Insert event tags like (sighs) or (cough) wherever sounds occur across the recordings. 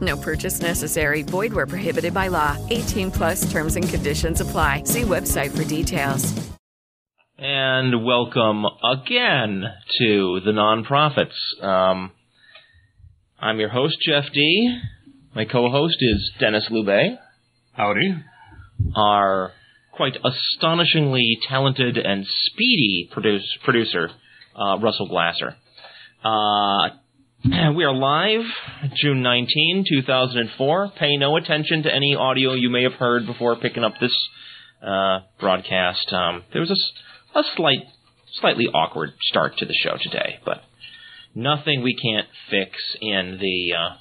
No purchase necessary. Void where prohibited by law. 18 plus terms and conditions apply. See website for details. And welcome again to the Non-Prophets. Um, I'm your host, Jeff Dee. My co-host is Denis Loubet. Howdy. Our quite astonishingly talented and speedy produce, producer, uh, Russell Glasser. Uh, we are live, June 19, 2004. Pay no attention to any audio you may have heard before picking up this uh, broadcast. Um, there was a, a slight, slightly awkward start to the show today, but nothing we can't fix in the uh,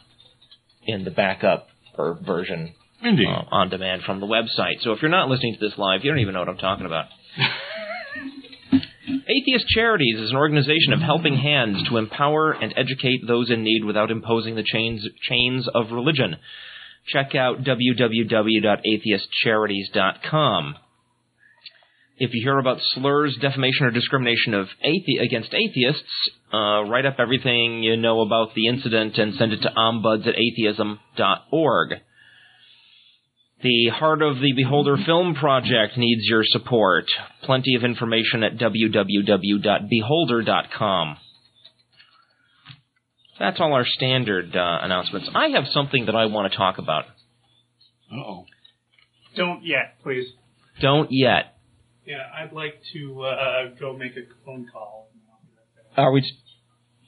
in the backup or version uh, on demand from the website. So if you're not listening to this live, you don't even know what I'm talking about. (laughs) Atheist Charities is an organization of helping hands to empower and educate those in need without imposing the chains chains of religion. Check out www.atheistcharities.com. If you hear about slurs, defamation, or discrimination of athe- against atheists, uh, write up everything you know about the incident and send it to ombuds at atheism.org. The Heart of the Beholder Film Project needs your support. Plenty of information at www.beholder.com. That's all our standard uh, announcements. I have something that I want to talk about. Uh-oh. Don't yet, please. Don't yet. Yeah, I'd like to uh, go make a phone call. Are we?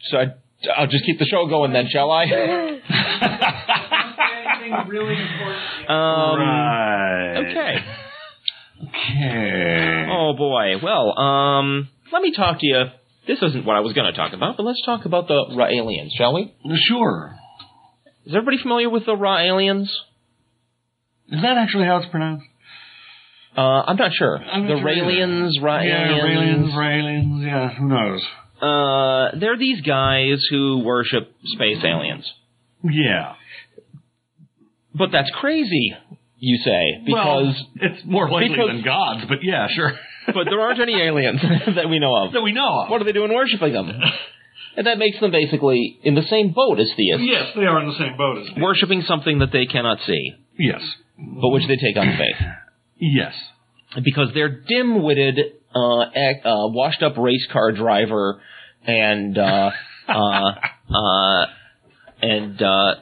So I, I'll just keep the show going then, shall I? Really important? Um, right. Okay. Okay. Oh boy. Well, um, let me talk to you. This isn't what I was going to talk about, but let's talk about the raw aliens, shall we? Sure. Is everybody familiar with the raw aliens? Is that actually how it's pronounced? Uh, I'm not sure. I'm not the sure either. Raelians, Yeah, Raelians. Raelians, Raelians, yeah, who knows? Uh, they're these guys who worship space aliens. Yeah. But that's crazy, you say, well, because it's more likely because- than gods, but yeah, sure. (laughs) but there aren't any aliens (laughs) that we know of. that we know of. What are they doing worshiping them? (laughs) And that makes them basically in the same boat as theists, Yes, they are in the same boat as me. worshiping something that they cannot see, Yes. but which they take on faith. Yes. because they're dim-witted, uh, uh, washed-up race car driver, and uh, (laughs) uh, uh, and uh,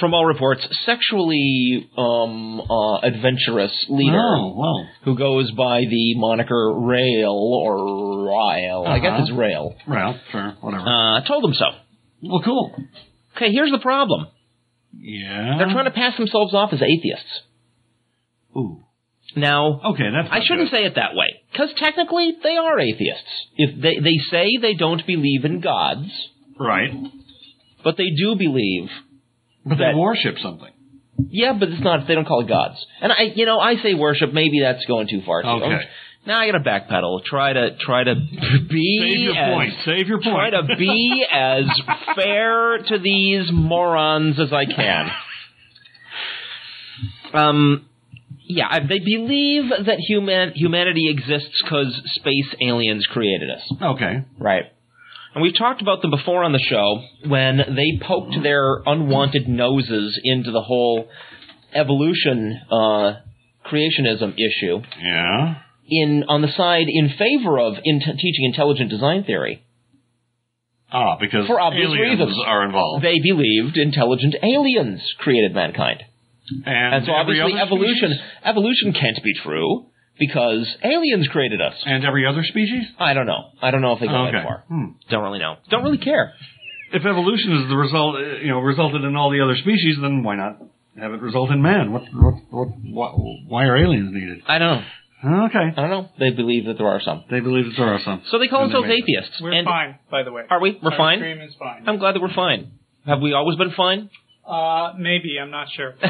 from all reports, sexually um, uh, adventurous leader Oh, well. who goes by the moniker Rail or Ryle. I guess Uh-huh. it's Rail. Well, sure, whatever. Uh, told them so. well, cool. Okay, here's the problem. Yeah. They're trying to pass themselves off as atheists. Ooh. Now, Okay, that's. I shouldn't good. say it that way, because technically they are atheists. If they they say they don't believe in gods, Right. but they do believe. But That- they worship something. Yeah, but it's not. They don't call it gods. And I, you know, I say worship. Maybe that's going too far. too. Okay. Now I got to backpedal. Try to try to (laughs) be Save your as, point. Save your Try to be (laughs) as fair to these morons as I can. (laughs) Um, yeah, they believe that human humanity exists because space aliens created us. Okay. Right. And we've talked about them before on the show when they poked their unwanted noses into the whole evolution uh, creationism issue Yeah. in on the side in favor of in teaching intelligent design theory. Ah, because For obvious aliens reasons. are involved. They believed intelligent aliens created mankind. And, And so every obviously other evolution species? evolution can't be true because aliens created us. And every other species? I don't know. I don't know if they go Okay. that far. Hmm. Don't really know. Don't really care. If evolution is the result, uh, you know, resulted in all the other species, then why not have it result in man? What, what, what, why, why are aliens needed? I don't know. Okay. I don't know. They believe that there are some. They believe that there are some. So they call And themselves make atheists. We're and fine, by the way. Are we? We're Our fine? stream is fine. I'm glad that we're fine. Have we always been fine? Uh, maybe I'm not sure. (laughs)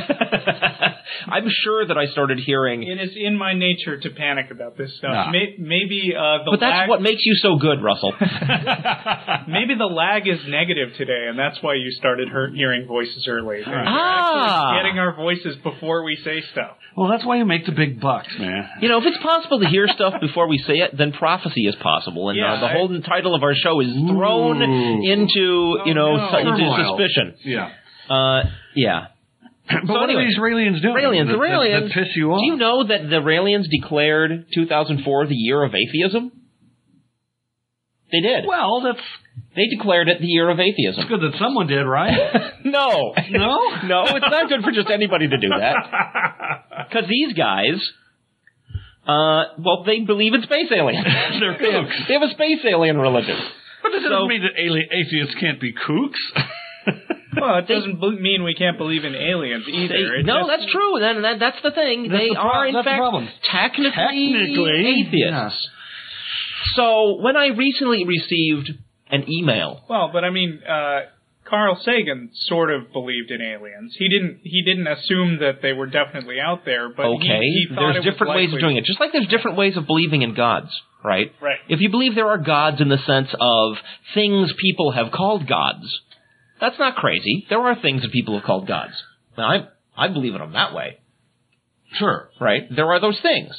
I'm sure that I started hearing. It is in my nature to panic about this stuff. Nah. May, maybe uh, the But that's lag, what makes you so good, Russell. (laughs) (laughs) maybe the lag is negative today, and that's why you started hear- hearing voices early. We're Ah. getting our voices before we say stuff. Well, that's why you make the big bucks, man. You know, if it's possible to hear stuff before we say it, then prophecy is possible, and Yeah, uh, the I- whole title of our show is thrown Ooh. into you know no. su- into suspicion. Yeah. Uh, yeah. (clears throat) But So what anyway, are these Raelians doing? Raelians, the Raelians. That, piss you off? Do you know that the Raelians declared 2004 the year of atheism? They did. Well, that's They declared it the year of atheism. It's good that someone did, right? (laughs) no. No? (laughs) no, it's not good for just anybody to do that. (laughs) Because these guys, uh, well, they believe in space aliens. They're kooks. they have a space alien religion. But that doesn't So- mean that ali- atheists can't be kooks. Well, it doesn't be- mean we can't believe in aliens either. They- It no, just- that's true. Then that, that's the thing. That's they the pro- are in fact problem. technically, Technically, atheists. So when I recently received an email, Well, but I mean, uh, Carl Sagan sort of believed in aliens. He didn't. He didn't assume that they were definitely out there, but okay, he, thought there's it was different ways of doing it. Just like there's different ways of believing in gods, right? Right. If you believe there are gods in the sense of things people have called gods, that's not crazy. There are things that people have called gods. Now, I I believe in them that way. sure. right? There are those things.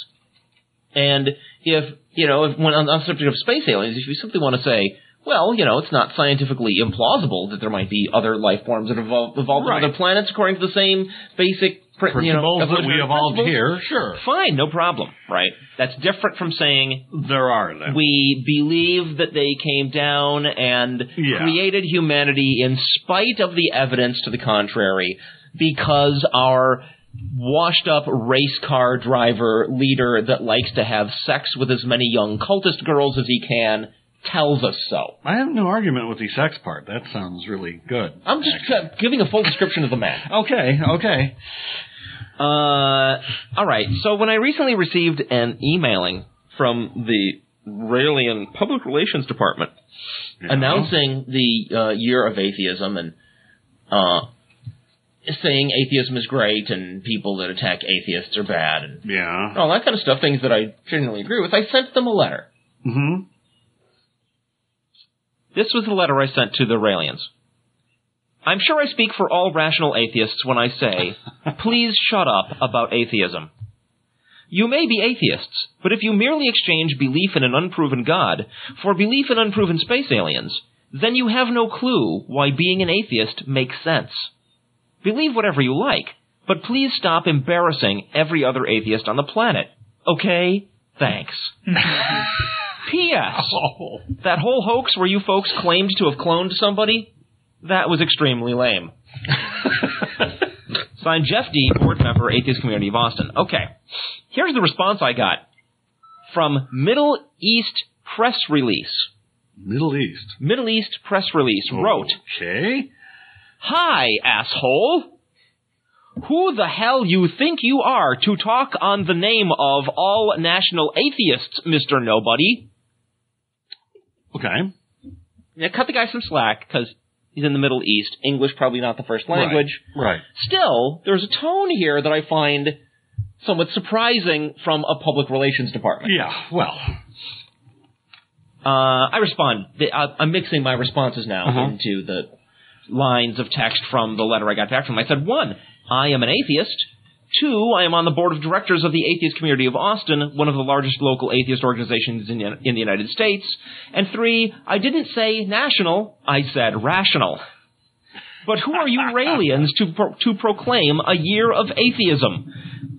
And if, you know, if, when on, the subject of space aliens, if you simply want to say, well, you know, it's not scientifically implausible that there might be other life forms that evolved, evolved Right. on other planets according to the same basic pr- you know, Principles that we evolved principles. here, sure. Fine, no problem, right? That's different from saying There are them. we believe that they came down and Yeah. created humanity in spite of the evidence to the contrary because our washed up race car driver leader that likes to have sex with as many young cultist girls as he can tells us so. I have no argument with the sex part. That sounds really good. I'm just uh, giving a full description of the man. Okay, okay. Uh, all right. So when I recently received an emailing from the Raelian Public Relations Department Yeah. announcing the uh, year of atheism and uh, saying atheism is great and people that attack atheists are bad and Yeah. all that kind of stuff, things that I genuinely agree with, I sent them a letter. Mm-hmm. This was the letter I sent to the Raelians. I'm sure I speak for all rational atheists when I say, (laughs) please shut up about atheism. You may be atheists, but if you merely exchange belief in an unproven God for belief in unproven space aliens, then you have no clue why being an atheist makes sense. Believe whatever you like, but please stop embarrassing every other atheist on the planet. Okay? Thanks. (laughs) P.S. Oh. That whole hoax where you folks claimed to have cloned somebody, that was extremely lame. (laughs) Signed Jeff Dee, board member, Atheist Community of Austin. Okay. Here's the response I got from Middle East Press Release. Middle East. Middle East Press Release wrote, Okay. Hi, asshole! Who the hell you think you are to talk on the name of all national atheists, Mr. Nobody? Okay. Now, cut the guy some slack, because he's in the Middle East. English probably not the first language. Right. right. Still, there's a tone here that I find somewhat surprising from a public relations department. Yeah, well. Uh, I respond. I- I'm mixing my responses now Uh-huh. into the lines of text from the letter I got back from. I said, one, I am an atheist. Two, I am on the board of directors of the Atheist Community of Austin, one of the largest local atheist organizations in, the- in the United States. And three, I didn't say national, I said rational. But who are you (laughs) Raelians to, pro- to proclaim a year of atheism?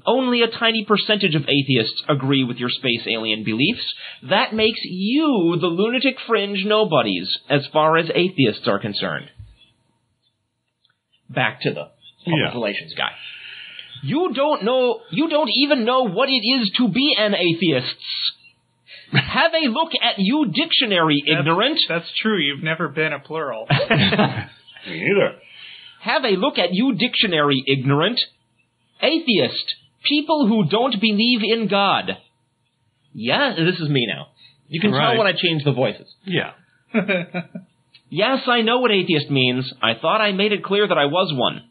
Only a tiny percentage of atheists agree with your space alien beliefs. That makes you the lunatic fringe nobodies as far as atheists are concerned. Back to the public Yeah. relations guy. You don't know, you don't even know what it is to be an atheist. Have a look at you dictionary, ignorant. That's true. You've never been a plural. (laughs) Me either. Have a look at you dictionary, ignorant. Atheist. People who don't believe in God. Yeah, this is me now. You can Right. tell when I change the voices. Yeah. (laughs) Yes, I know what atheist means. I thought I made it clear that I was one.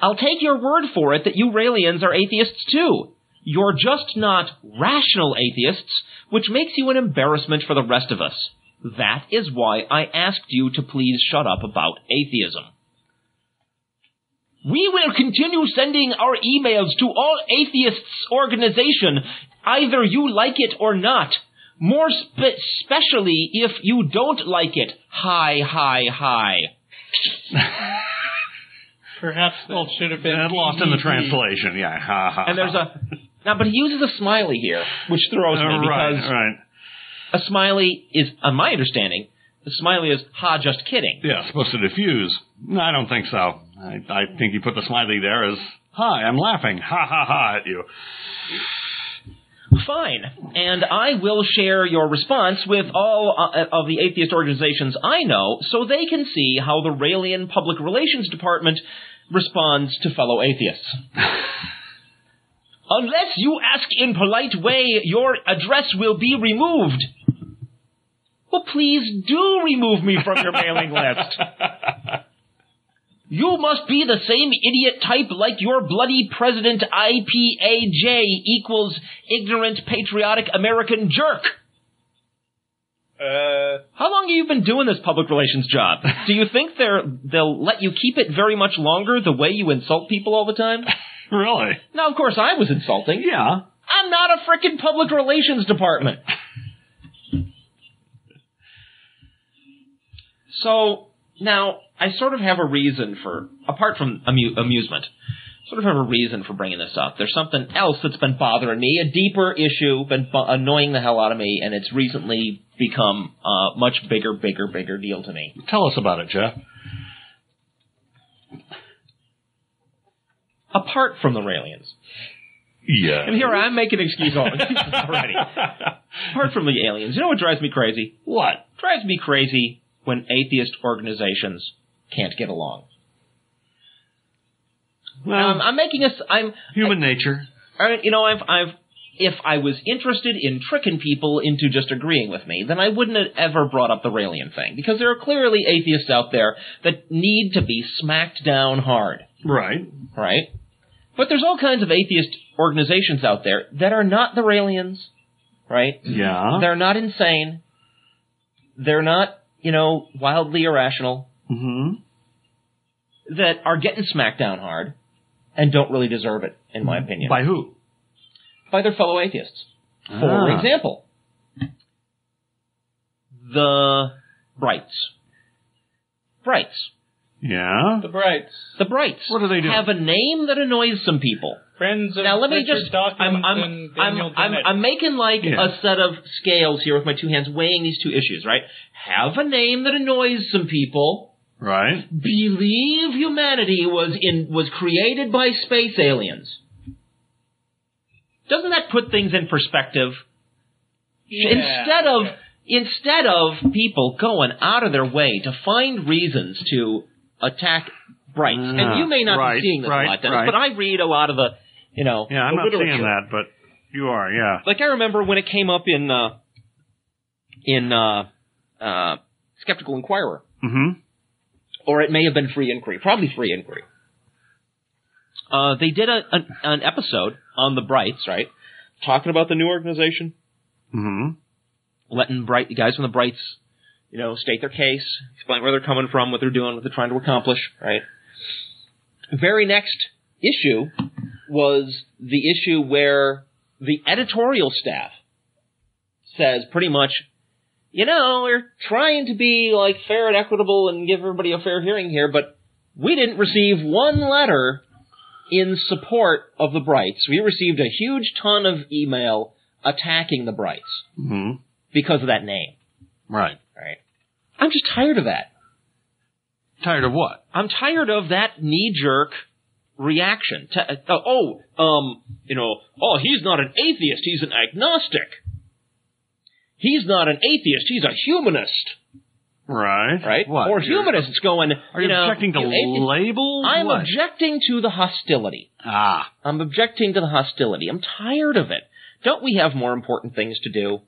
I'll take your word for it that you Raelians are atheists too. You're just not rational atheists, which makes you an embarrassment for the rest of us. That is why I asked you to please shut up about atheism. We will continue sending our emails to all atheists organization, either you like it or not. More spe- especially if you don't like it. Hi, hi, hi. (laughs) Perhaps that should have been That lost in the translation. Yeah. Ha ha. And there's a now, but he uses a smiley here, which throws me right. because Right. a smiley is, on my understanding, the smiley is ha, just kidding. Yeah. Supposed to diffuse. No, I don't think so. I, I think he put the smiley there as hi. I'm laughing. Ha ha ha at you. Fine, and I will share your response with all uh, of the atheist organizations I know, so they can see how the Raelian Public Relations Department responds to fellow atheists. Unless you ask in polite way, your address will be removed. Well, please do remove me from your mailing list. You must be the same idiot type like your bloody president IPAJ equals ignorant patriotic American jerk. Uh, How long have you been doing this public relations job? (laughs) Do you think they're they'll let you keep it very much longer the way you insult people all the time? (laughs) Really? Now, of course, I was insulting. Yeah. I'm not a frickin' public relations department. (laughs) So now I sort of have a reason for, apart from amu- amusement, sort of have a reason for bringing this up. There's something else that's been bothering me, a deeper issue, been bu- annoying the hell out of me, and it's recently become a much bigger, bigger, bigger deal to me. Tell us about it, Jeff. Apart from the Raelians. Yeah. And here I'm making excuses (laughs) already. Apart from the aliens, you know what drives me crazy? What? drives me crazy when atheist organizations can't get along. Well, Um, I'm making a, I'm, human nature. I, you know, I've, I've, if I was interested in tricking people into just agreeing with me, then I wouldn't have ever brought up the Raelian thing because there are clearly atheists out there that need to be smacked down hard, Right. right? But there's all kinds of atheist organizations out there that are not the Raelians, right? Yeah. They're not insane. They're not, you know, wildly irrational. Mm-hmm. That are getting smacked down hard and don't really deserve it, in my opinion. By who? By their fellow atheists. For Ah. example, the Brights. Brights. Yeah. the Brights, The Brights. What do they do? Have a name that annoys some people. friends of Now let me Richard just Dawkins I'm I'm I'm, I'm, I'm making like Yeah. a set of scales here with my two hands weighing these two issues, right? Have a name that annoys some people. Right. Believe humanity was in was created by space aliens. Doesn't that put things in perspective? Yeah, instead of okay. instead of people going out of their way to find reasons to attack Brights, Ah, and you may not right, be seeing this right, a lot, Denis, right. but I read a lot of the, you know, Yeah, I'm not seeing that, but you are. Yeah. Like I remember when it came up in uh, in uh, uh, Skeptical Inquirer, Mm-hmm. Or it may have been Free Inquiry, probably Free Inquiry. Uh, they did a, an, an episode on the Brights, right? Talking about the new organization, Mm-hmm. letting bright guys from the Brights, you know, state their case, explain where they're coming from, what they're doing, what they're trying to accomplish, right? Very next issue was the issue where the editorial staff says pretty much, you know, we're trying to be like fair and equitable and give everybody a fair hearing here, but we didn't receive one letter in support of the Brights. We received a huge ton of email attacking the Brights Mm-hmm. because of that name. Right. Right. I'm just tired of that. Tired of what? I'm tired of that knee jerk, reaction. To, uh, oh, um, you know, oh, he's not an atheist, he's an agnostic. He's not an atheist, he's a humanist. Right. Right? What? Or humanists going, Are you, know, objecting to you labels? I'm What? objecting to the hostility. Ah. I'm objecting to the hostility. I'm tired of it. Don't we have more important things to do?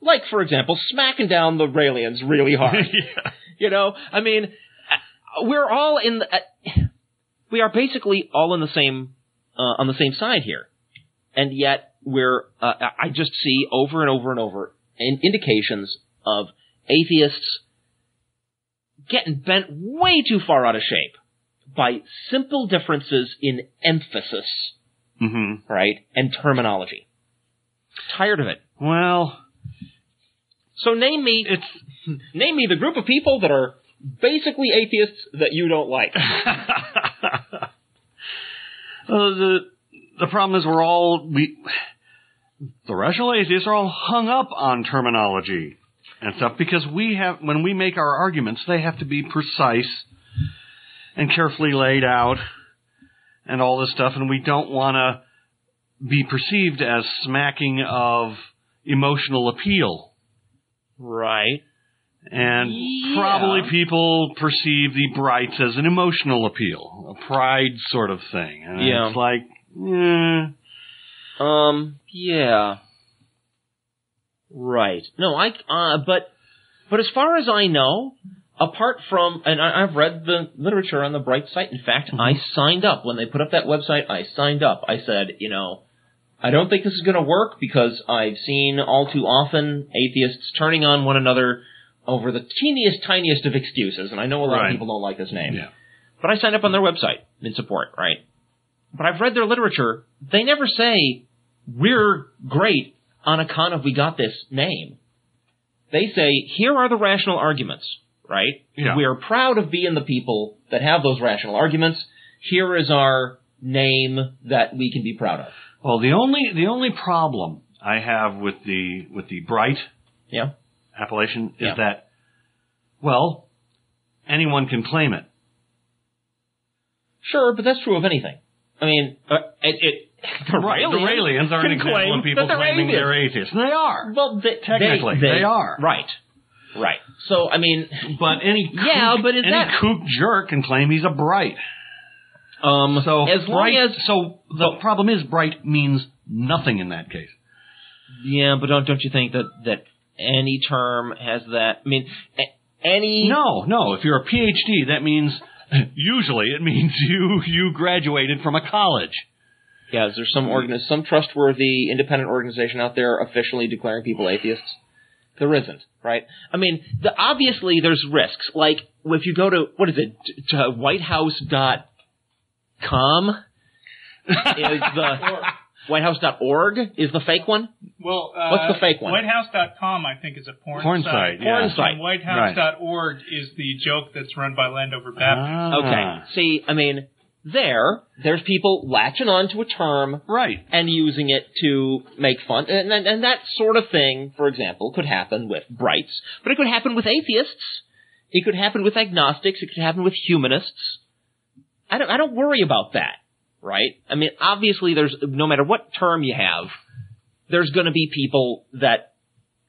Like, for example, smacking down the Raelians really (laughs) hard. yeah. You know, I mean, we're all in the, uh, we are basically all in the same, uh, on the same side here. And yet we're, uh, I just see over and over and over indications of atheists getting bent way too far out of shape by simple differences in emphasis, Mm-hmm. right? And terminology. Tired of it. Well, So name me, it's (laughs) name me the group of people that are basically atheists that you don't like. (laughs) Uh, the the problem is we're all we the rational atheists are all hung up on terminology and stuff because we have when we make our arguments they have to be precise and carefully laid out and all this stuff and we don't want to be perceived as smacking of emotional appeal right. and Yeah. probably people perceive the brights as an emotional appeal, a pride sort of thing. And Yeah. it's like, eh, Um, yeah. Right. No, I, uh, but, but as far as I know, apart from, and I, I've read the literature on the Bright site. In fact, I signed up when they put up that website. I signed up. I said, you know, I don't think this is going to work because I've seen all too often atheists turning on one another over the teeniest, tiniest of excuses, and I know a lot Right. of people don't like this name. yeah. But I signed up on their website in support, right? But I've read their literature. They never say, we're great on account of we got this name. They say, here are the rational arguments, right? Yeah. We are proud of being the people that have those rational arguments. Here is our name that we can be proud of. Well, the only the only problem I have with the with the bright Yeah? appellation is Yeah. that, well, anyone can claim it. Sure, but that's true of anything. I mean, uh, it, it, (laughs) the Right, the Raelians are an example of people claiming they're atheists, and they are. Well, they, Technically, they, they are. Right. Right. So, I mean, But any (laughs) Yeah, but is any that- kook jerk can claim he's a bright. um, So as long bright, as so the problem is bright means nothing in that case. Yeah, but don't don't you think that that any term has that? I mean, a- any No, no. If you're a PhD, that means (laughs) usually it means you you graduated from a college. Yeah, is there some organ some trustworthy independent organization out there officially declaring people atheists? There isn't, right? I mean, the, obviously there's risks. Like if you go to what is it t- to whitehouse.com is the (laughs) whitehouse.org is the fake one. Well, uh, What's the fake one? WhiteHouse.com, I think, is a porn, Porn site, yeah. Porn site. And WhiteHouse.org is the joke that's run by Landover Baptist. Okay. Ah. See, I mean, there, there's people latching on to a term Right. and using it to make fun. And, and, and that sort of thing, for example, could happen with brights, but it could happen with atheists. It could happen with agnostics. It could happen with humanists. I don't, I don't worry about that, right? I mean, obviously there's, no matter what term you have, there's gonna be people that,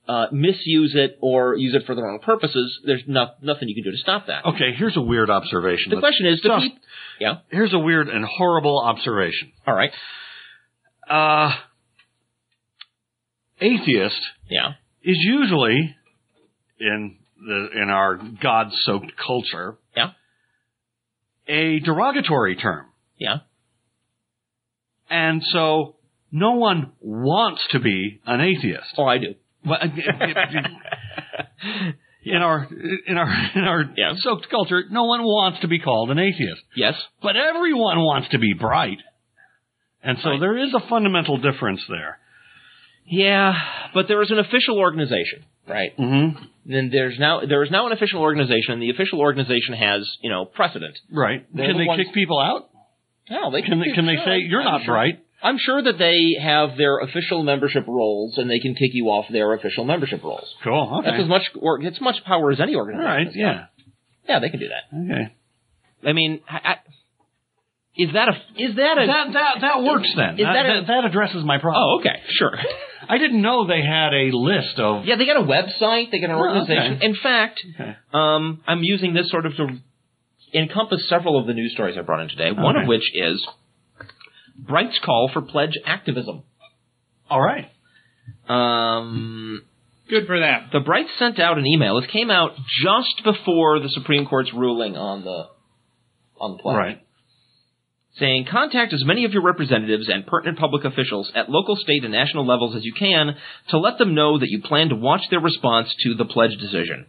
uh, misuse it or use it for the wrong purposes. There's no, nothing you can do to stop that. Okay. Here's a weird observation. The question is, Just- people, yeah, Here's a weird and horrible observation. alright, Uh, atheist yeah, is usually in the in our God-soaked culture yeah, a derogatory term, yeah. and so no one wants to be an atheist. Oh, I do. Well, (laughs) in our in our in our Yeah. soaked culture, no one wants to be called an atheist, Yes. but everyone wants to be bright, and so Right. there is a fundamental difference there. Yeah, but there is an official organization, right? Mm-hmm. Then there's now there is now an official organization, and the official organization has you know precedent. Right? They're can the they ones- kick people out? No, they Can Can they can they say you're I'm not sure- bright? I'm sure that they have their official membership rolls, and they can kick you off their official membership rolls. Cool. Okay. That's as much or it's much power as any organization. right. has. Yeah. yeah, they can do that. Okay. I mean, I, I, Is that a is that a That that that works then. Is that, that a- that, that addresses my problem. Oh, okay, sure. (laughs) I didn't know they had a list of. Yeah, they got a website. They got an Oh, organization. okay. In fact, Okay. um, I'm using this sort of to encompass several of the news stories I brought in today. One of which is Bright's call for pledge activism. All right. Um, Good for that. the Brights sent out an email. This came out just before the Supreme Court's ruling on the on the pledge. Right. saying contact as many of your representatives and pertinent public officials at local, state, and national levels as you can to let them know that you plan to watch their response to the pledge decision.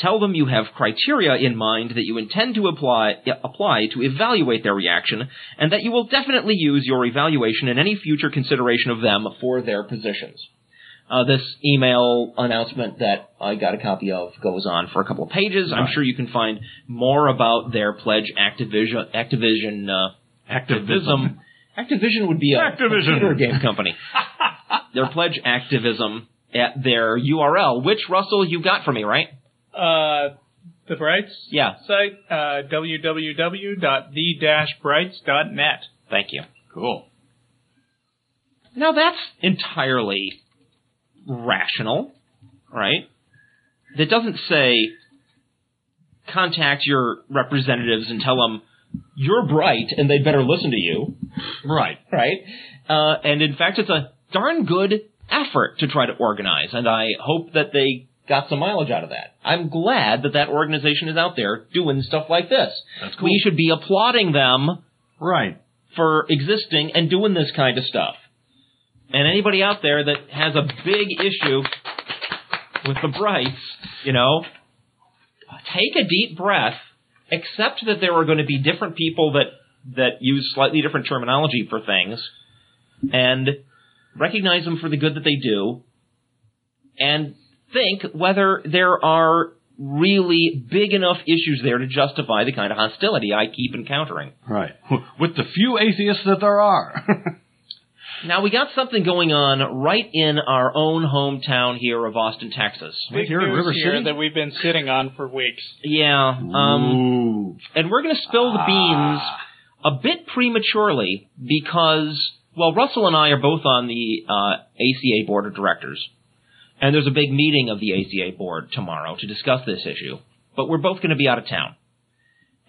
Tell them you have criteria in mind that you intend to apply, apply to evaluate their reaction, and that you will definitely use your evaluation in any future consideration of them for their positions. Uh, this email announcement that I got a copy of goes on for a couple of pages. I'm sure you can find more about their pledge Activision, Activision uh, activism. Activision would be a Activision. computer game company. (laughs) their pledge activism at their URL, which Russell you got for me, right? Uh, the Brights Yeah. site, uh, www.the-brights.net. Thank you. Cool. Now that's entirely rational, right? That doesn't say contact your representatives and tell them you're bright and they'd better listen to you, Right. right? Uh, and in fact, it's a darn good effort to try to organize, and I hope that they got some mileage out of that. I'm glad that that organization is out there doing stuff like this. That's cool. We should be applauding them Right. for existing and doing this kind of stuff. And anybody out there that has a big issue with the Brights, you know, take a deep breath, accept that there are going to be different people that that use slightly different terminology for things, and recognize them for the good that they do, and think whether there are really big enough issues there to justify the kind of hostility I keep encountering. Right. (laughs) With the few atheists that there are. (laughs) Now we got something going on right in our own hometown here of Austin, Texas. Big here in news River here City? that we've been sitting on for weeks. Yeah, um, Ooh. and we're going to spill the beans a bit prematurely because, well, Russell and I are both on the uh, ACA board of directors, and there's a big meeting of the ACA board tomorrow to discuss this issue. But we're both going to be out of town,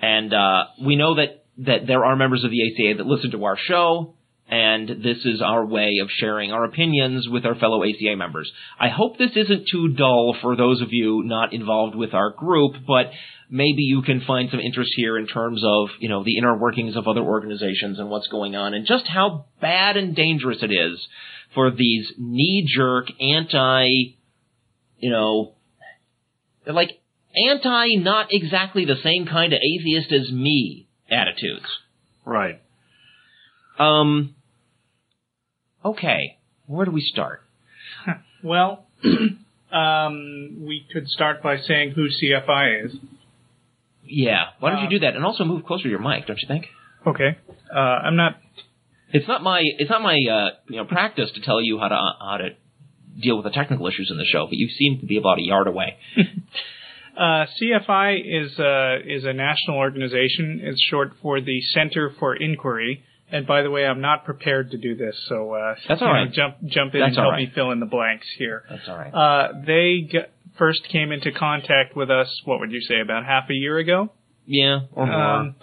and uh, we know that that there are members of the ACA that listen to our show. And this is our way of sharing our opinions with our fellow ACA members. I hope this isn't too dull for those of you not involved with our group, but maybe you can find some interest here in terms of, you know, the inner workings of other organizations and what's going on and just how bad and dangerous it is for these knee-jerk anti, you know, they're like anti not exactly the same kind of atheist as me attitudes. Right. Um, okay, where do we start? (laughs) Well, (clears throat) um, we could start by saying who CFI is. Yeah, why don't you Uh, do that? And also move closer to your mic, don't you think? Okay. Uh, I'm not. It's not my it's not my uh, you know practice to tell you how to how to deal with the technical issues in the show, but you seem to be about a yard away. (laughs) Uh, CFI is uh, is a national organization. It's short for the Center for Inquiry. And by the way, I'm not prepared to do this, so uh, That's all know, jump jump in That's and help right. me fill in the blanks here. That's all right. Uh, they g- first came into contact with us. What would you say? About half a year ago. yeah, or more. Um,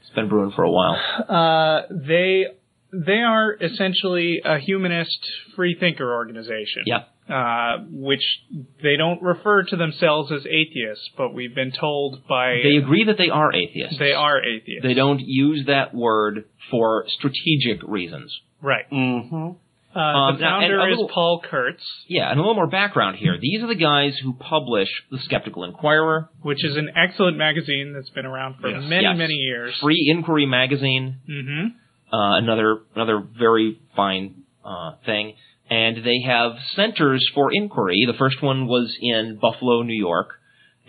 it's been brewing for a while. Uh, they they are essentially a humanist free thinker organization. Yeah. Uh, which they don't refer to themselves as atheists, but we've been told by They agree that they are atheists. they are atheists. They don't use that word for strategic reasons. Right. Mm-hmm. Uh, Um, the now, and founder is little- Paul Kurtz, Yeah, and a little more background here. These are the guys who publish the Skeptical Inquirer, which is an excellent magazine that's been around for Yes. many Yes. many years. Free Inquiry magazine, hmm uh, another another very fine uh, thing, and they have centers for inquiry. The first one was in Buffalo, New York,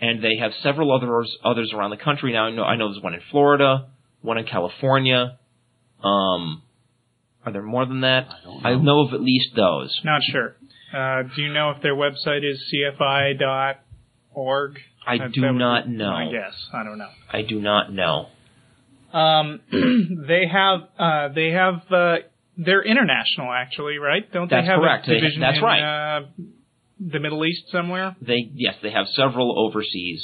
and they have several others others around the country now. I know, I know there's one in Florida, one in California. Um, are there more than that? I don't know. know of at least those. Not sure. Uh, do you know if their website is cfi.org? I That- do not know. My guess. I don't know. I do not know. Um, (clears throat) they have uh, they have uh, they're international actually, right? Don't That's they have correct. a They- division that's in right. uh, the Middle East somewhere? They yes, they have several overseas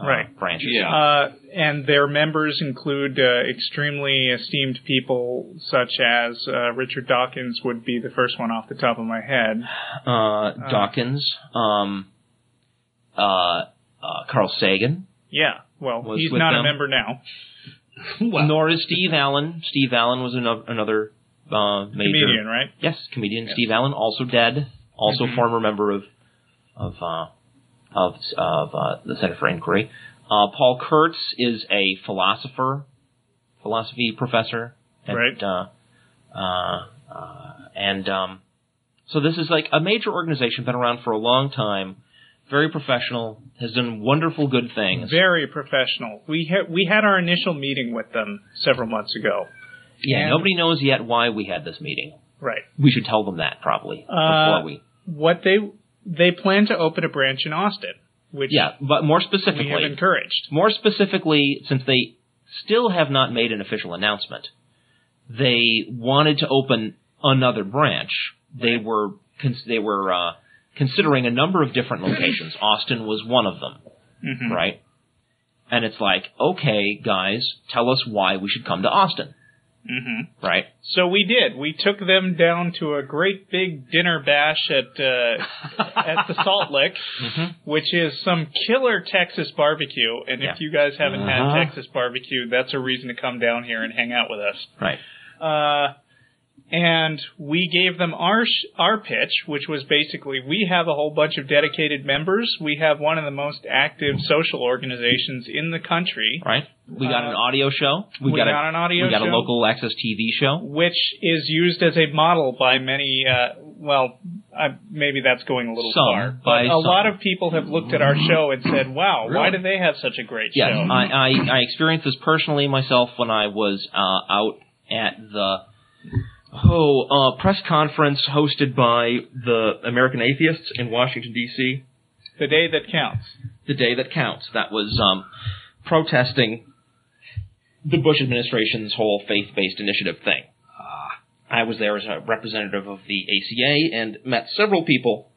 uh, Right. branches. Uh, and their members include uh, extremely esteemed people such as uh, Richard Dawkins would be the first one off the top of my head. Uh, Dawkins, um, uh, uh, Carl Sagan, Yeah, well, he's with not a member now. Nor is Steve Allen. Steve Allen was another, another uh, major Comedian, right? Yes, comedian Steve Allen, also dead, also Mhm. former member of of uh, of of uh, the Center for Inquiry. Uh, Paul Kurtz is a philosopher, philosophy professor, at, Right. Uh, uh, uh, and um, so this is like a major organization, been around for a long time, very professional, has done wonderful good things. Very professional. We had we had our initial meeting with them several months ago. yeah, nobody knows yet why we had this meeting. Right. We should tell them that probably Uh, before we. What they they plan to open a branch in Austin, which Yeah, but more specifically, we have encouraged. More specifically, since they still have not made an official announcement, they wanted to open another branch. They were cons- they were uh, considering a number of different locations. (clears throat) Austin was one of them, Mhm. right? And it's like, okay, guys, tell us why we should come to Austin, hmm right? So we did. We took them down to a great big dinner bash at uh, (laughs) at the Salt Lick, which is some killer Texas barbecue. And Yeah. if you guys haven't Uh-huh. had Texas barbecue, that's a reason to come down here and hang out with us. Right. Uh, and we gave them our sh- our pitch, which was basically we have a whole bunch of dedicated members. We have one of the most active social organizations in the country, Right. We got Uh, an audio show. We, we got, got a, an audio We got a local access TV show. which is used as a model by many. Uh, well, uh, maybe that's going a little Some, far, but a some. lot of people have looked at our show and said, "Wow, why do they have such a great Yes, show?" I, I, I experienced this personally myself when I was uh, out at the oh uh, press conference hosted by the American Atheists in Washington D.C. the day that counts. The day that counts. That was um, protesting the Bush administration's whole faith-based initiative thing. I was there as a representative of the ACA and met several people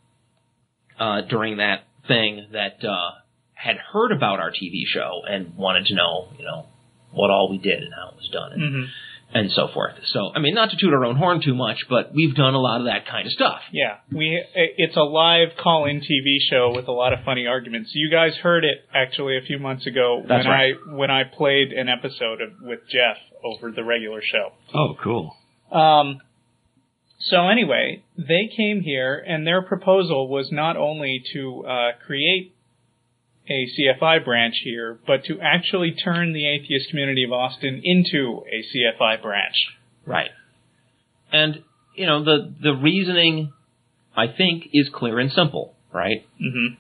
uh, during that thing that uh, had heard about our TV show and wanted to know, you know, what all we did and how it was done and, hmm and so forth. So, I mean, not to toot our own horn too much, but we've done a lot of that kind of stuff. Yeah, we it's a live call-in TV show with a lot of funny arguments. You guys heard it actually a few months ago That's when right. I when I played an episode of, with Jeff over the regular show. Oh, cool. Um, so anyway, they came here, and their proposal was not only to uh, create a CFI branch here, but to actually turn the atheist community of Austin into a CFI branch. Right. And, you know, the, the reasoning, I think, is clear and simple, right? Mm-hmm.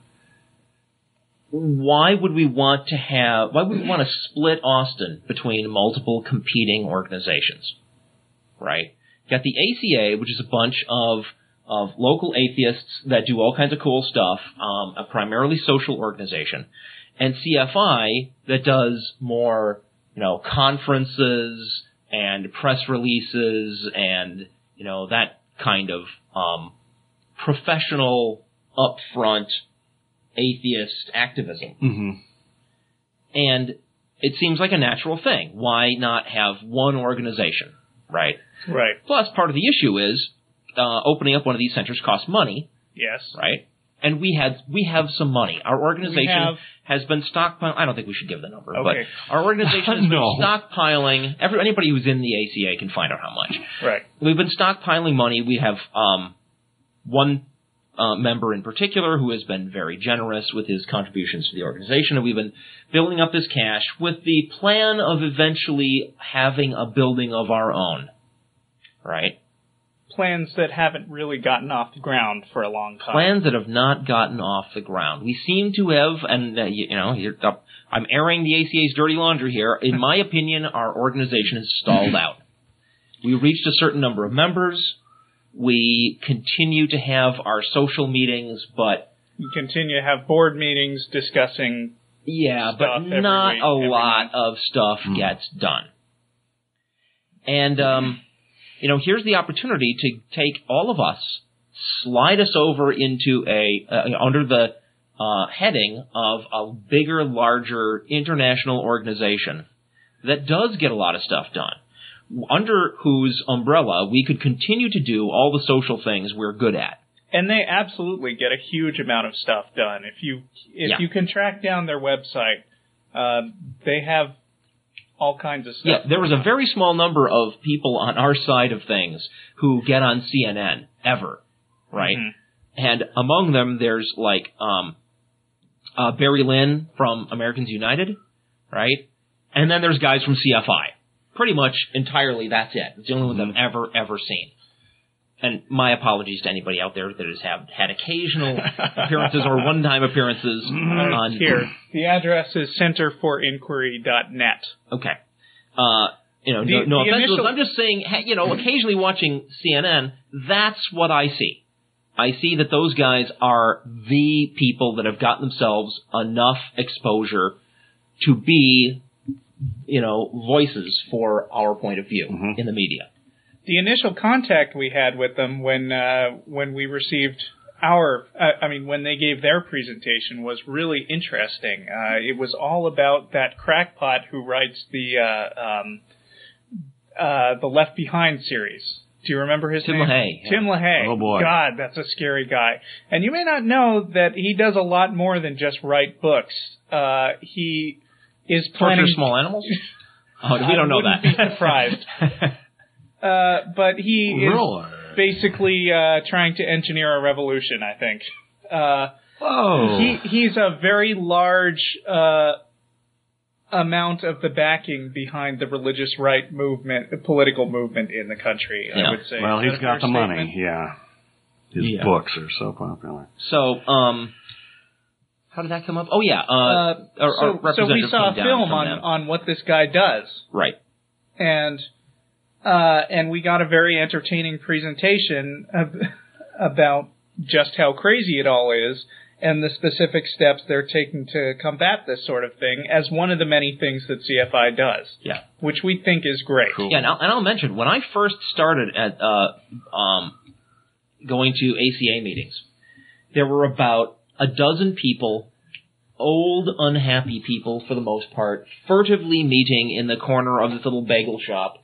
why would we want to have why would we want to split Austin between multiple competing organizations? Right? You got the ACA, which is a bunch of of local atheists that do all kinds of cool stuff, um, a primarily social organization, and CFI that does more, you know, conferences and press releases and you know that kind of um, professional, upfront atheist activism. hmm And it seems like a natural thing. Why not have one organization, right? Right. Plus, part of the issue is uh, opening up one of these centers costs money, Yes. right? And we had we have some money. Our organization has been stockpiling. I don't think we should give the number, Okay. but our organization (laughs) has No. been stockpiling. Every, anybody who's in the ACA can find out how much. Right. We've been stockpiling money. We have um, one uh, member in particular who has been very generous with his contributions to the organization, and we've been building up this cash with the plan of eventually having a building of our own. Right? Plans that haven't really gotten off the ground for a long time. Plans that have not gotten off the ground. We seem to have, and uh, you, you know, you're, uh, I'm airing the ACA's dirty laundry here. In my (laughs) opinion, our organization has stalled (laughs) out. We reached a certain number of members. We continue to have our social meetings, but We continue to have board meetings discussing yeah, Stuff but not week, a lot month. of stuff Hmm. gets done. And um, you know, here's the opportunity to take all of us, slide us over into a uh, under the uh, heading of a bigger, larger international organization that does get a lot of stuff done, under whose umbrella we could continue to do all the social things we're good at. And they absolutely get a huge amount of stuff done. If you if Yeah. you can track down their website, uh, they have all kinds of stuff. Yeah, there was a very small number of people on our side of things who get on CNN ever, right? Mhm. And among them, there's like um, uh, Barry Lynn from Americans United, right? And then there's guys from CFI. Pretty much entirely that's it. It's the only ones I've ever ever seen. And my apologies to anybody out there that has have had occasional (laughs) appearances or one-time appearances on Here, the address is centerforinquiry.net. Okay. Uh, you know, The- no, no offense. initial- I'm just saying, you know, (clears throat) occasionally watching CNN, that's what I see. I see that those guys are the people that have gotten themselves enough exposure to be, you know, voices for our point of view in the media. The initial contact we had with them when uh, when we received our, uh, I mean, when they gave their presentation was really interesting. Uh, it was all about that crackpot who writes the uh, um, uh, the Left Behind series. Do you remember his Tim name? LaHaye, yeah. Tim LaHaye. Oh, boy. God, that's a scary guy. And you may not know that he does a lot more than just write books. Uh, he is planning Torture small animals? (laughs) Oh, we don't know that. be surprised. (laughs) Uh, but he is Really? basically uh, trying to engineer a revolution. I think. Uh, Oh. he he's a very large uh, amount of the backing behind the religious right movement, political movement in the country. Yeah. I would say. well, he's got fair the money. Yeah. His Yeah. books are so popular. so, um, how did that come up? Oh yeah, uh, Uh, our, our so, so we saw a film on them. on what this guy does. right. and uh, and we got a very entertaining presentation of, about just how crazy it all is and the specific steps they're taking to combat this sort of thing as one of the many things that CFI does, Yeah. which we think is great. Yeah, and I'll, and I'll mention when I first started at uh, um, going to ACA meetings, there were about a dozen people, old, unhappy people for the most part, furtively meeting in the corner of this little bagel shop,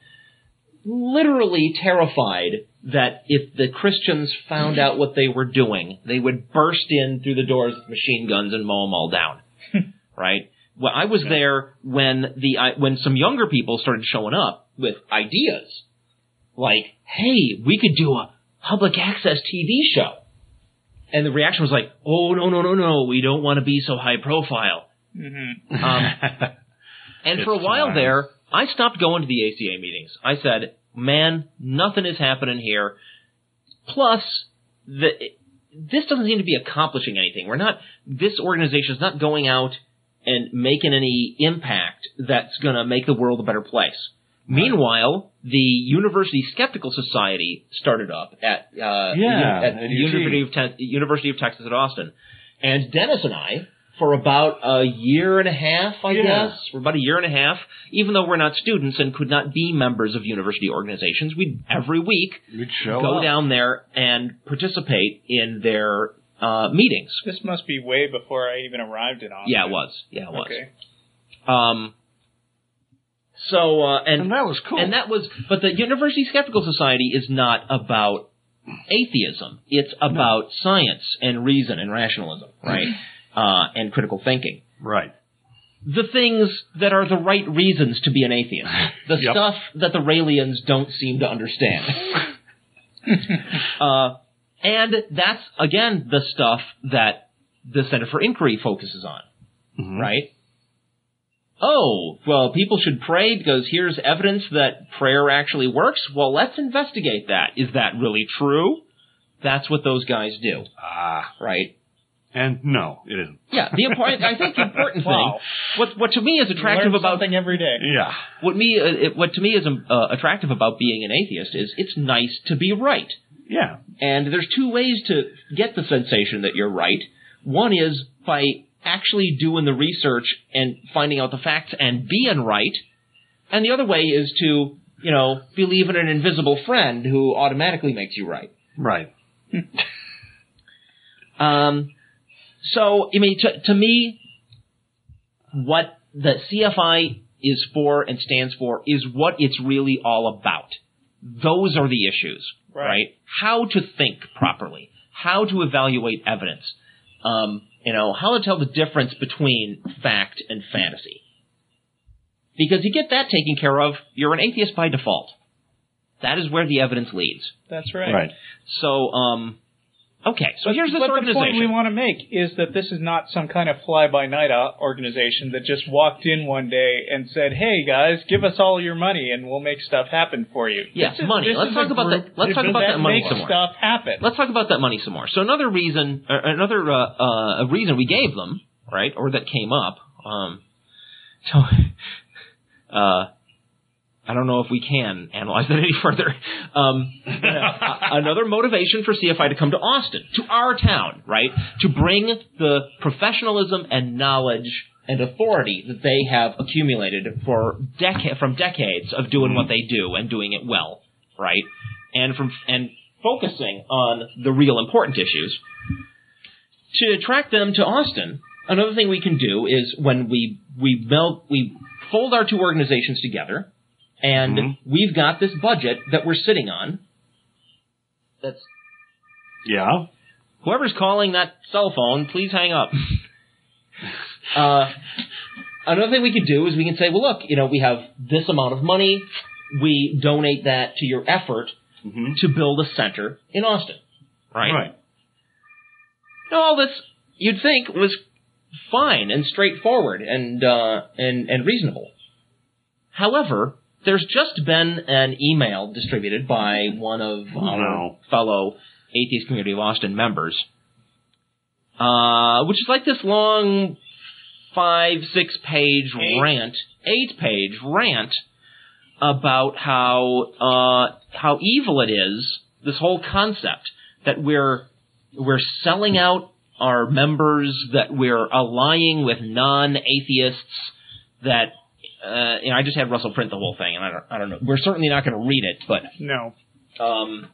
literally terrified that if the Christians found out what they were doing, they would burst in through the doors with machine guns and mow them all down. (laughs) right? Well, I was there when the I, when some younger people started showing up with ideas, like, "Hey, we could do a public access TV show," and the reaction was like, "Oh no, no, no, no, we don't want to be so high profile." hmm Um, (laughs) and for a while fine. there, I stopped going to the ACA meetings. I said, "Man, nothing is happening here." Plus, the this doesn't seem to be accomplishing anything. We're not. This organization is not going out and making any impact that's going to make the world a better place. Meanwhile, the University Skeptical Society started up at uh, Yeah, at at the University of Te- University of Texas at Austin, and Denis and I, for about a year and a half, I Yeah. guess, for about a year and a half, even though we're not students and could not be members of university organizations, we'd every week We'd show go up. down there and participate in their uh, meetings. This must be way before I even arrived in Austin. Yeah, it was. Yeah, it was. Okay. Um, so uh, and And that was cool. and that was, but the University Skeptical Society is not about atheism. It's about science and reason and rationalism, right? (laughs) uh, and critical thinking. Right. The things that are the right reasons to be an atheist. (laughs) The Yep. stuff that the Raelians don't seem to understand. (laughs) uh, and that's, again, the stuff that the Center for Inquiry focuses on Mhm. right? Oh, well, people should pray because here's evidence that prayer actually works. Well, let's investigate that. Is that really true? That's what those guys do, Ah. right? And no, it isn't. Yeah, the important, I think the important (laughs) thing, Wow. what, what to me is attractive Learn about, something every day. Yeah. what me, uh, it, what to me is um, uh, attractive about being an atheist is it's nice to be right. Yeah. And there's two ways to get the sensation that you're right. One is by actually doing the research and finding out the facts and being right. And the other way is to you know, believe in an invisible friend who automatically makes you right. Right. (laughs) Um, so, I mean, to, to me, what the CFI is for and stands for is what it's really all about. Those are the issues, right? Right. How to think properly, how to evaluate evidence, um, you know, how to tell the difference between fact and fantasy. Because you get that taken care of, you're an atheist by default. That is where the evidence leads. That's right. Right. So, um, okay, so But, here's this but the organization. point we want to make is that this is not some kind of fly-by-night organization that just walked in one day and said, "Hey guys, give us all your money and we'll make stuff happen for you." Yes, is- money. Let's talk about that- let's talk about that money makes some more. stuff happen. Let's talk about that money some more. So another reason, uh, another uh, uh, reason we gave them, right, or that came up. Um, (laughs) so, uh, I don't know if we can analyze that (laughs) any further. Um, another motivation for CFI to come to Austin, to our town, right, to bring the professionalism and knowledge and authority that they have accumulated for deca- from decades of doing what they do and doing it well, right, and from and focusing on the real important issues. To attract them to Austin, another thing we can do is when we we meld we fold our two organizations together, and Mhm. we've got this budget that we're sitting on. That's Yeah. whoever's calling that cell phone, please hang up. (laughs) uh, another thing we could do is we can say, well, look, you know, we have this amount of money. We donate that to your effort hmm to build a center in Austin, right? Right. Now, all this you'd think was fine and straightforward and uh, and and reasonable. However, there's just been an email distributed by one of our No. fellow Atheist Community of Austin members, uh, which is like this long five six page Eight. rant, eight page rant about how uh, how evil it is. This whole concept that we're we're selling out our members, that we're allying with non-atheists, that uh, you know, I just had Russell print the whole thing, and I don't, I don't know. We're certainly not going to read it, but no, um,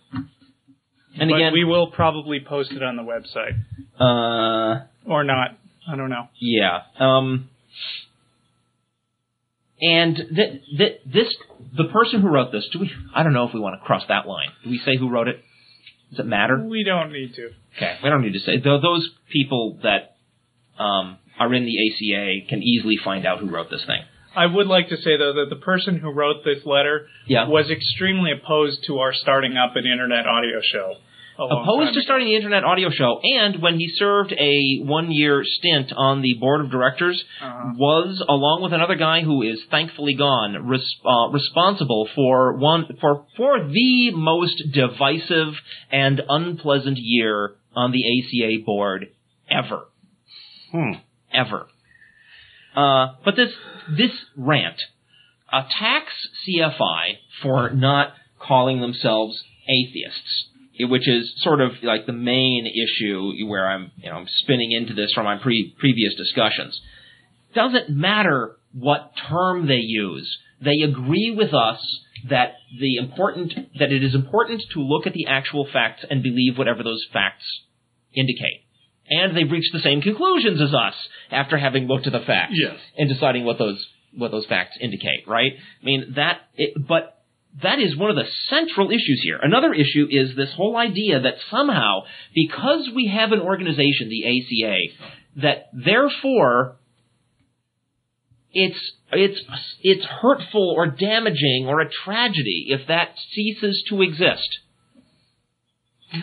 and but again, we will probably post it on the website uh, or not. I don't know. yeah, um, and th- th- this the person who wrote this. Do we? I don't know if we want to cross that line. Do we say who wrote it? Does it matter? We don't need to. Okay, we don't need to say. Though those people that um, are in the ACA can easily find out who wrote this thing. I would like to say though that the person who wrote this letter Yeah. was extremely opposed to our starting up an internet audio show. a long Opposed to ago. starting the internet audio show, and when he served a one-year stint on the board of directors, Uh-huh. was along with another guy who is thankfully gone, res- uh, responsible for one for for the most divisive and unpleasant year on the ACA board ever. Hmm. ever. Uh, but this this rant attacks CFI for not calling themselves atheists, which is sort of like the main issue where I'm you know I'm spinning into this from my pre- previous discussions. Doesn't matter what term they use. They agree with us that the important that it is important to look at the actual facts and believe whatever those facts indicate. And they've reached the same conclusions as us after having looked at the facts Yes. and deciding what those what those facts indicate, right? I mean that it, but that is one of the central issues here. Another issue is this whole idea that somehow because we have an organization, the ACA, that therefore it's it's it's hurtful or damaging or a tragedy if that ceases to exist.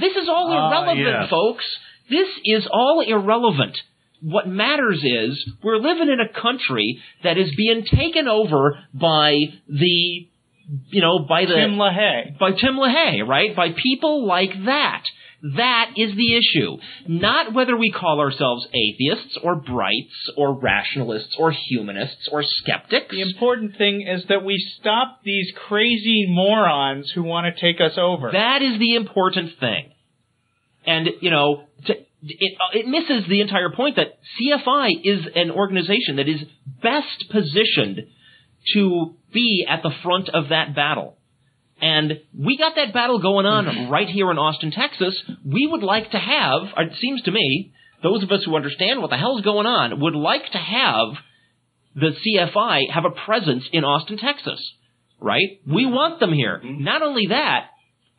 This is all Ah, irrelevant, yes. folks. This is all irrelevant. What matters is we're living in a country that is being taken over by the, you know, by the Tim LaHaye. by Tim LaHaye, right? By people like that. That is the issue. Not whether we call ourselves atheists or brights or rationalists or humanists or skeptics. The important thing is that we stop these crazy morons who want to take us over. That is the important thing. And, you know, to, it, it misses the entire point that CFI is an organization that is best positioned to be at the front of that battle. And we got that battle going on mm-hmm. right here in Austin, Texas. We would like to have, it seems to me, those of us who understand what the hell's going on would like to have the CFI have a presence in Austin, Texas. Right? We mm-hmm. want them here. Mm-hmm. Not only that,